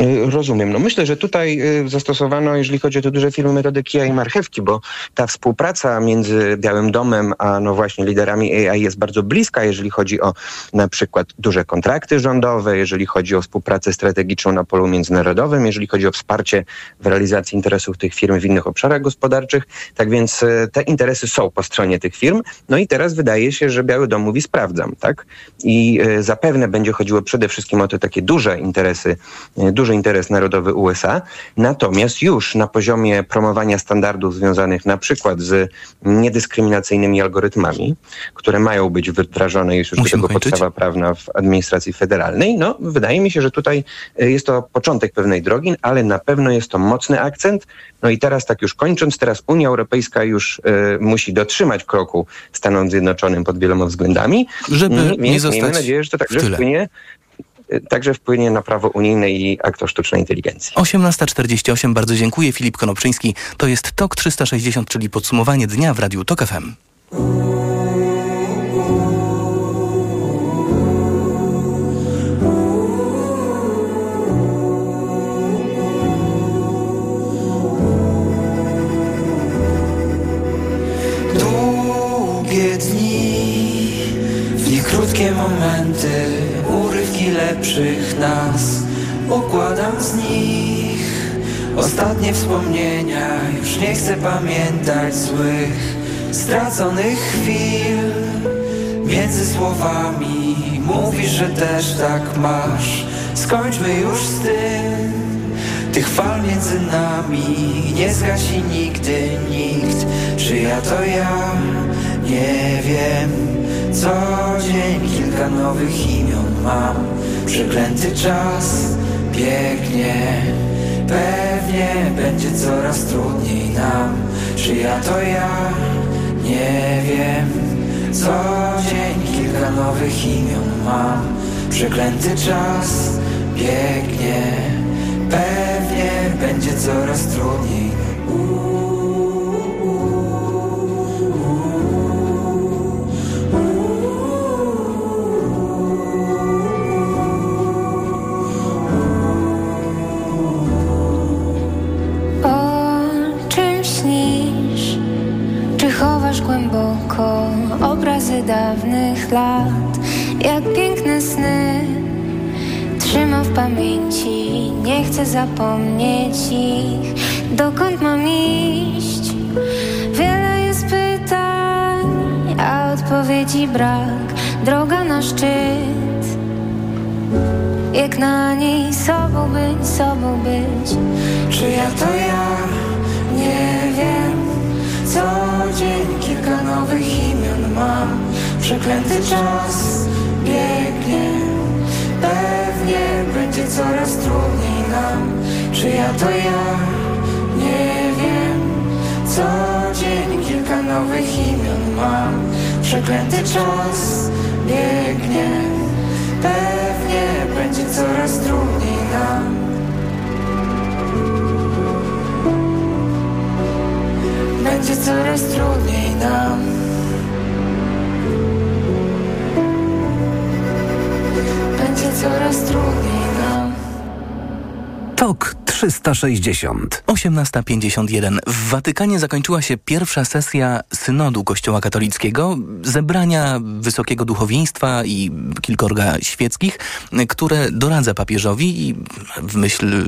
Y, rozumiem. No myślę, że tutaj y, zastosowano, jeżeli chodzi o te duże firmy, metodę kija i marchewki, bo ta współpraca między Białym Domem a no właśnie liderami AI jest bardzo bliska, jeżeli chodzi o na przykład duże kontrakty rządowe, jeżeli chodzi o współpracę strategiczną na polu międzynarodowym, jeżeli chodzi o wsparcie w realizacji interesów tych firm w innych obszarach gospodarczych. Tak więc y, te interesy są po stronie tych firm. No i teraz wydaje się, że Biały Dom mówi sprawdzam, tak? I zapewne będzie chodziło przede wszystkim o te takie duże interesy, duże duży interes narodowy USA. Natomiast już na poziomie promowania standardów związanych na przykład z niedyskryminacyjnymi algorytmami, które mają być wdrażane, jest już Musimy do tego kończyć. podstawa prawna w administracji federalnej, no wydaje mi się, że tutaj e, jest to początek pewnej drogi, ale na pewno jest to mocny akcent. No i teraz tak już kończąc, teraz Unia Europejska już y, musi dotrzymać kroku Stanom Zjednoczonym pod wieloma względami. Żeby mm, nie zostać miejmy nadzieję, że to także wpłynie także wpłynie na prawo unijne i akt o sztucznej inteligencji. 18.48, bardzo dziękuję. Filip Konopczyński. To jest TOK 360, czyli podsumowanie dnia w Radiu TOK FM. Lepszych nas Układam z nich. Ostatnie wspomnienia Już nie chcę pamiętać złych Straconych chwil. Między słowami Mówisz, że też tak masz. Skończmy już z tym. Tych fal między nami Nie zgasi nigdy nikt. Czy ja to ja? Nie wiem. Co dzień kilka nowych imion mam Przeklęty czas biegnie. Pewnie będzie coraz trudniej nam. Czy ja to ja? Nie wiem. Co dzień kilka nowych imion mam. Przeklęty czas biegnie. Pewnie będzie coraz trudniej obrazy dawnych lat. Jak piękne sny Trzymam w pamięci Nie chcę zapomnieć ich. Dokąd mam iść? Wiele jest pytań A odpowiedzi brak. Droga na szczyt. Jak na niej sobą być, sobą być. Czy ja to ja? Nie Dzień kilka nowych imion mam Przeklęty czas biegnie Pewnie będzie coraz trudniej nam. Czy ja to ja? Nie wiem. Co dzień kilka nowych imion mam Przeklęty czas biegnie Pewnie będzie coraz trudniej nam Będzie coraz trudniej nam. Będzie coraz trudniej nam. TOK 360. 18.51. W Watykanie zakończyła się pierwsza sesja synodu Kościoła katolickiego, zebrania wysokiego duchowieństwa i kilkorga świeckich, które doradza papieżowi i w myśl,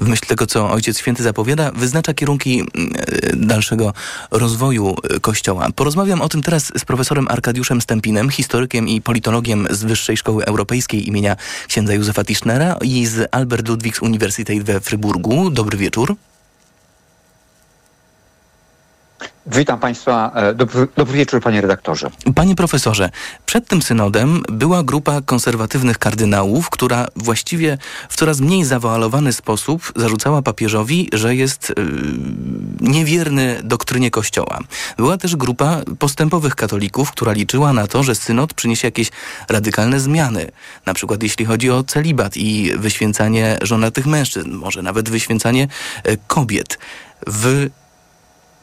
w myśl tego, co Ojciec Święty zapowiada, wyznacza kierunki e, dalszego rozwoju Kościoła. Porozmawiam o tym teraz z profesorem Arkadiuszem Stępinem, historykiem i politologiem z Wyższej Szkoły Europejskiej imienia księdza Józefa Tischnera i z Albert Ludwigs Universität we Fryburgu. Dobry wieczór. Witam Państwa. e, Dobry, dobry wieczór, panie redaktorze. Panie profesorze, przed tym synodem była grupa konserwatywnych kardynałów, która właściwie w coraz mniej zawoalowany sposób zarzucała papieżowi, że jest yy, niewierny doktrynie Kościoła. Była też grupa postępowych katolików, która liczyła na to, że synod przyniesie jakieś radykalne zmiany. Na przykład jeśli chodzi o celibat i wyświęcanie żonatych mężczyzn, może nawet wyświęcanie e, kobiet. W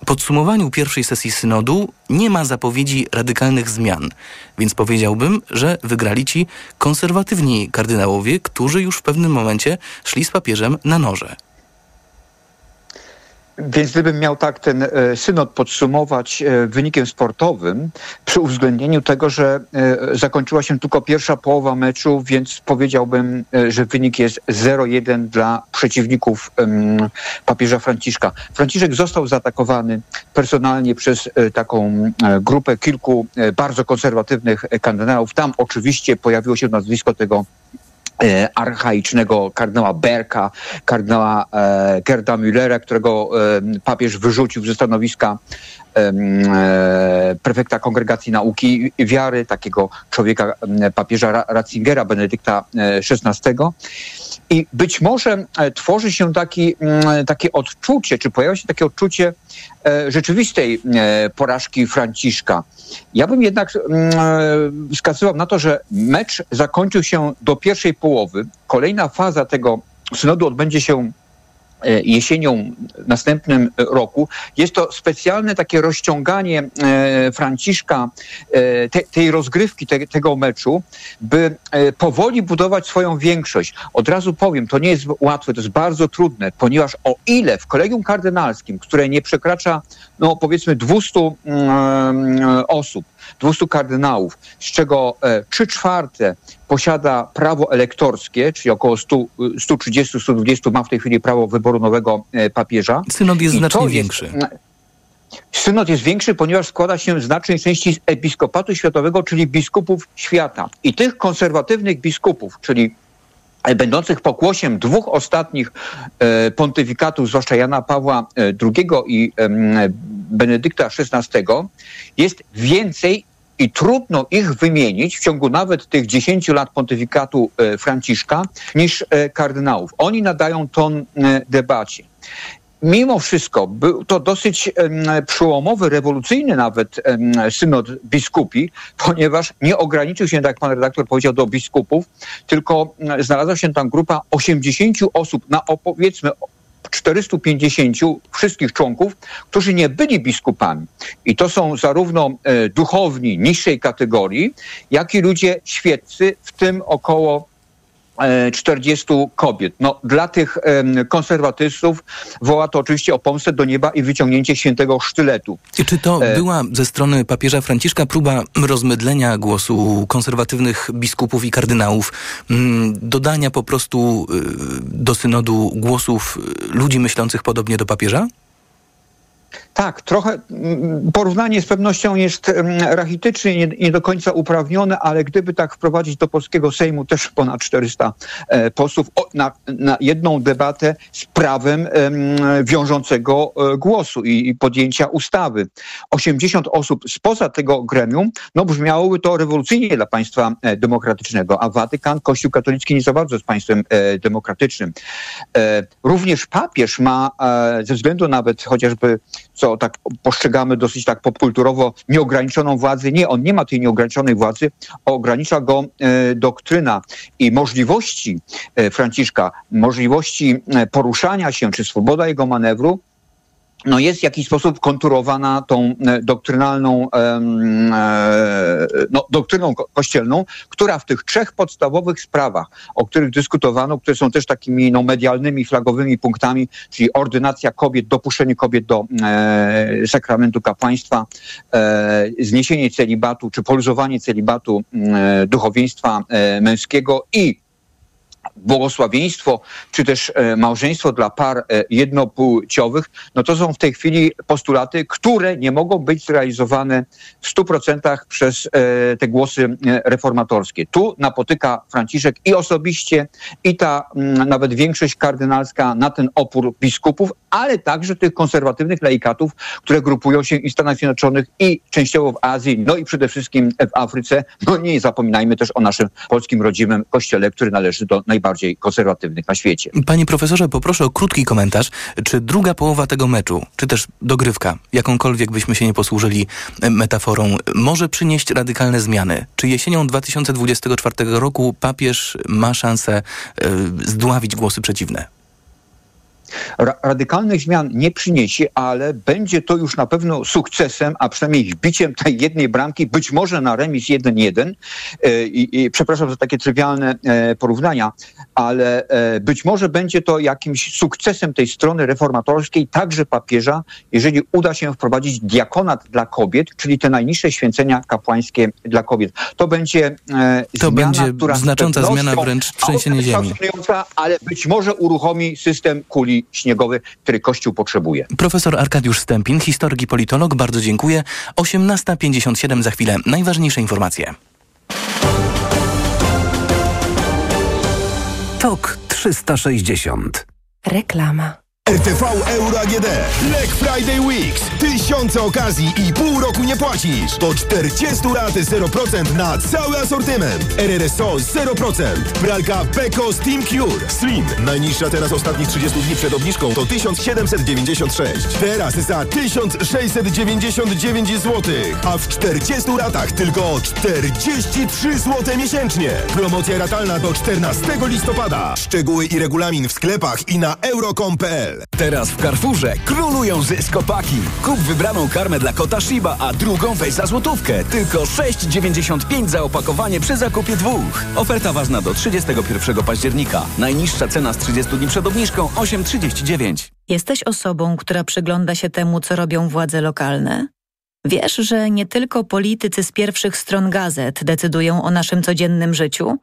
podsumowaniu pierwszej sesji synodu nie ma zapowiedzi radykalnych zmian, więc powiedziałbym, że wygrali ci konserwatywni kardynałowie, którzy już w pewnym momencie szli z papieżem na noże. Więc gdybym miał tak ten e, synod podsumować e, wynikiem sportowym, przy uwzględnieniu tego, że e, zakończyła się tylko pierwsza połowa meczu, więc powiedziałbym, że wynik jest 0-1 dla przeciwników papieża Franciszka. Franciszek został zaatakowany personalnie przez taką grupę kilku bardzo konserwatywnych kardynałów. Tam oczywiście pojawiło się nazwisko tego archaicznego kardynała Berka, kardynała e, Gerda Müllera, którego e, papież wyrzucił ze stanowiska e, prefekta Kongregacji Nauki Wiary, takiego człowieka papieża Ra- Ratzingera, Benedykta e, XVI. I być może e, tworzy się taki, mm, takie odczucie, czy pojawia się takie odczucie e, rzeczywistej e, porażki Franciszka. Ja bym jednak mm, e, wskazywał na to, że mecz zakończył się do pierwszej połowy. Kolejna faza tego synodu odbędzie się e, jesienią następnym roku. Jest to specjalne takie rozciąganie e, Franciszka e, te, tej rozgrywki, te, tego meczu, by e, powoli budować swoją większość. Od razu powiem, to nie jest łatwe, to jest bardzo trudne, ponieważ o ile w kolegium kardynalskim, które nie przekracza, no powiedzmy 200 mm, osób, 200 kardynałów, z czego e, 3 czwarte posiada prawo elektorskie, czyli około 100, 130-120 ma w tej chwili prawo wyboru nowego e, papieża. Synod jest I znacznie jest- większy. Synod jest większy, ponieważ składa się z znacznej części z episkopatu światowego, czyli biskupów świata. I tych konserwatywnych biskupów, czyli e, będących pokłosiem dwóch ostatnich e, pontyfikatów, zwłaszcza Jana Pawła e, II i em, Benedykta XVI, jest więcej i trudno ich wymienić w ciągu nawet tych 10 lat pontyfikatu e, Franciszka niż e, kardynałów. Oni nadają ton e, debacie. Mimo wszystko był to dosyć przełomowy, rewolucyjny nawet synod biskupi, ponieważ nie ograniczył się, tak jak pan redaktor powiedział, do biskupów, tylko znalazła się tam grupa 80 osób na o, powiedzmy 450 wszystkich członków, którzy nie byli biskupami. I to są zarówno e, duchowni niższej kategorii, jak i ludzie świeccy, w tym około 40 kobiet. No, dla tych konserwatystów woła to oczywiście o pomstę do nieba i wyciągnięcie świętego sztyletu. I Czy to E, była ze strony papieża Franciszka próba rozmydlenia głosu konserwatywnych biskupów i kardynałów, mm, dodania po prostu y, do synodu głosów ludzi myślących podobnie do papieża? Tak, trochę mm, porównanie z pewnością jest mm, rachitycznie, nie, nie do końca uprawnione, ale gdyby tak wprowadzić do polskiego Sejmu też ponad 400 e, posłów na, na jedną debatę z prawem em, wiążącego e, głosu i, podjęcia ustawy. 80 osób spoza tego gremium, no brzmiałoby to rewolucyjnie dla państwa e, demokratycznego, a Watykan, Kościół katolicki nie za bardzo jest państwem demokratycznym. Również papież ma, ze względu nawet chociażby co tak postrzegamy dosyć tak popkulturowo, nieograniczoną władzę. Nie, on nie ma tej nieograniczonej władzy, ogranicza go e, doktryna i możliwości e, Franciszka, możliwości e, poruszania się, czy swoboda jego manewru no jest w jakiś sposób konturowana tą e, doktrynalną, e, no, doktryną kościelną, która w tych trzech podstawowych sprawach, o których dyskutowano, które są też takimi no, medialnymi, flagowymi punktami, czyli ordynacja kobiet, dopuszczenie kobiet do e, sakramentu kapłaństwa, e, zniesienie celibatu, czy poluzowanie celibatu e, duchowieństwa e, męskiego i błogosławieństwo, czy też e, małżeństwo dla par e, jednopłciowych, no to są w tej chwili postulaty, które nie mogą być zrealizowane w 100% przez e, te głosy reformatorskie. Tu napotyka Franciszek i osobiście, i ta nawet większość kardynalska na ten opór biskupów, ale także tych konserwatywnych laikatów, które grupują się i w Stanach Zjednoczonych, i częściowo w Azji, no i przede wszystkim w Afryce. No nie zapominajmy też o naszym polskim rodzimym kościele, który należy do najbardziej konserwatywnych na świecie. Panie profesorze, poproszę o krótki komentarz. Czy druga połowa tego meczu, czy też dogrywka, jakąkolwiek byśmy się nie posłużyli e, metaforą, może przynieść radykalne zmiany? Czy jesienią 2024 roku papież ma szansę y, zdławić głosy przeciwne? Radykalnych zmian nie przyniesie, ale będzie to już na pewno sukcesem, a przynajmniej wbiciem tej jednej bramki, być może na remis 1-1. E, I, i, przepraszam za takie trywialne e, porównania, ale e, być może będzie to jakimś sukcesem tej strony reformatorskiej, także papieża, jeżeli uda się wprowadzić diakonat dla kobiet, czyli te najniższe święcenia kapłańskie dla kobiet. To będzie to zmiana, będzie która znacząca zmiana, wręcz trzęsienie ziemi. Ale być może uruchomi system kuli śniegowy, który Kościół potrzebuje. Profesor Arkadiusz Stępin, historyk i politolog, bardzo dziękuję. 18.57 za chwilę. Najważniejsze informacje. TOK 360. Reklama. RTV Euro AGD. Black Friday Weeks. Tysiące okazji i pół roku nie płacisz. Do 40 lat 0% na cały asortyment. RRSO 0%. Pralka Beko Steam Cure. Slim. Najniższa teraz ostatnich 30 dni przed obniżką to 1796. Teraz za 1699 zł. A w 40 latach tylko 43 zł miesięcznie. Promocja ratalna do 14 listopada. Szczegóły i regulamin w sklepach i na euro.com.pl Teraz w Carrefourze królują zyskopaki. Kup wybraną karmę dla kota Shiba, a drugą weź za złotówkę. Tylko 6,95 za opakowanie przy zakupie dwóch. Oferta ważna do 31 października. Najniższa cena z 30 dni przed obniżką 8,39. Jesteś osobą, która przygląda się temu, co robią władze lokalne? Wiesz, że nie tylko politycy z pierwszych stron gazet decydują o naszym codziennym życiu?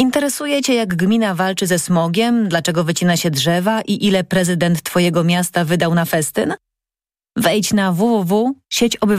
Interesuje Cię, jak gmina walczy ze smogiem, dlaczego wycina się drzewa i ile prezydent Twojego miasta wydał na festyn? Wejdź na www.sieć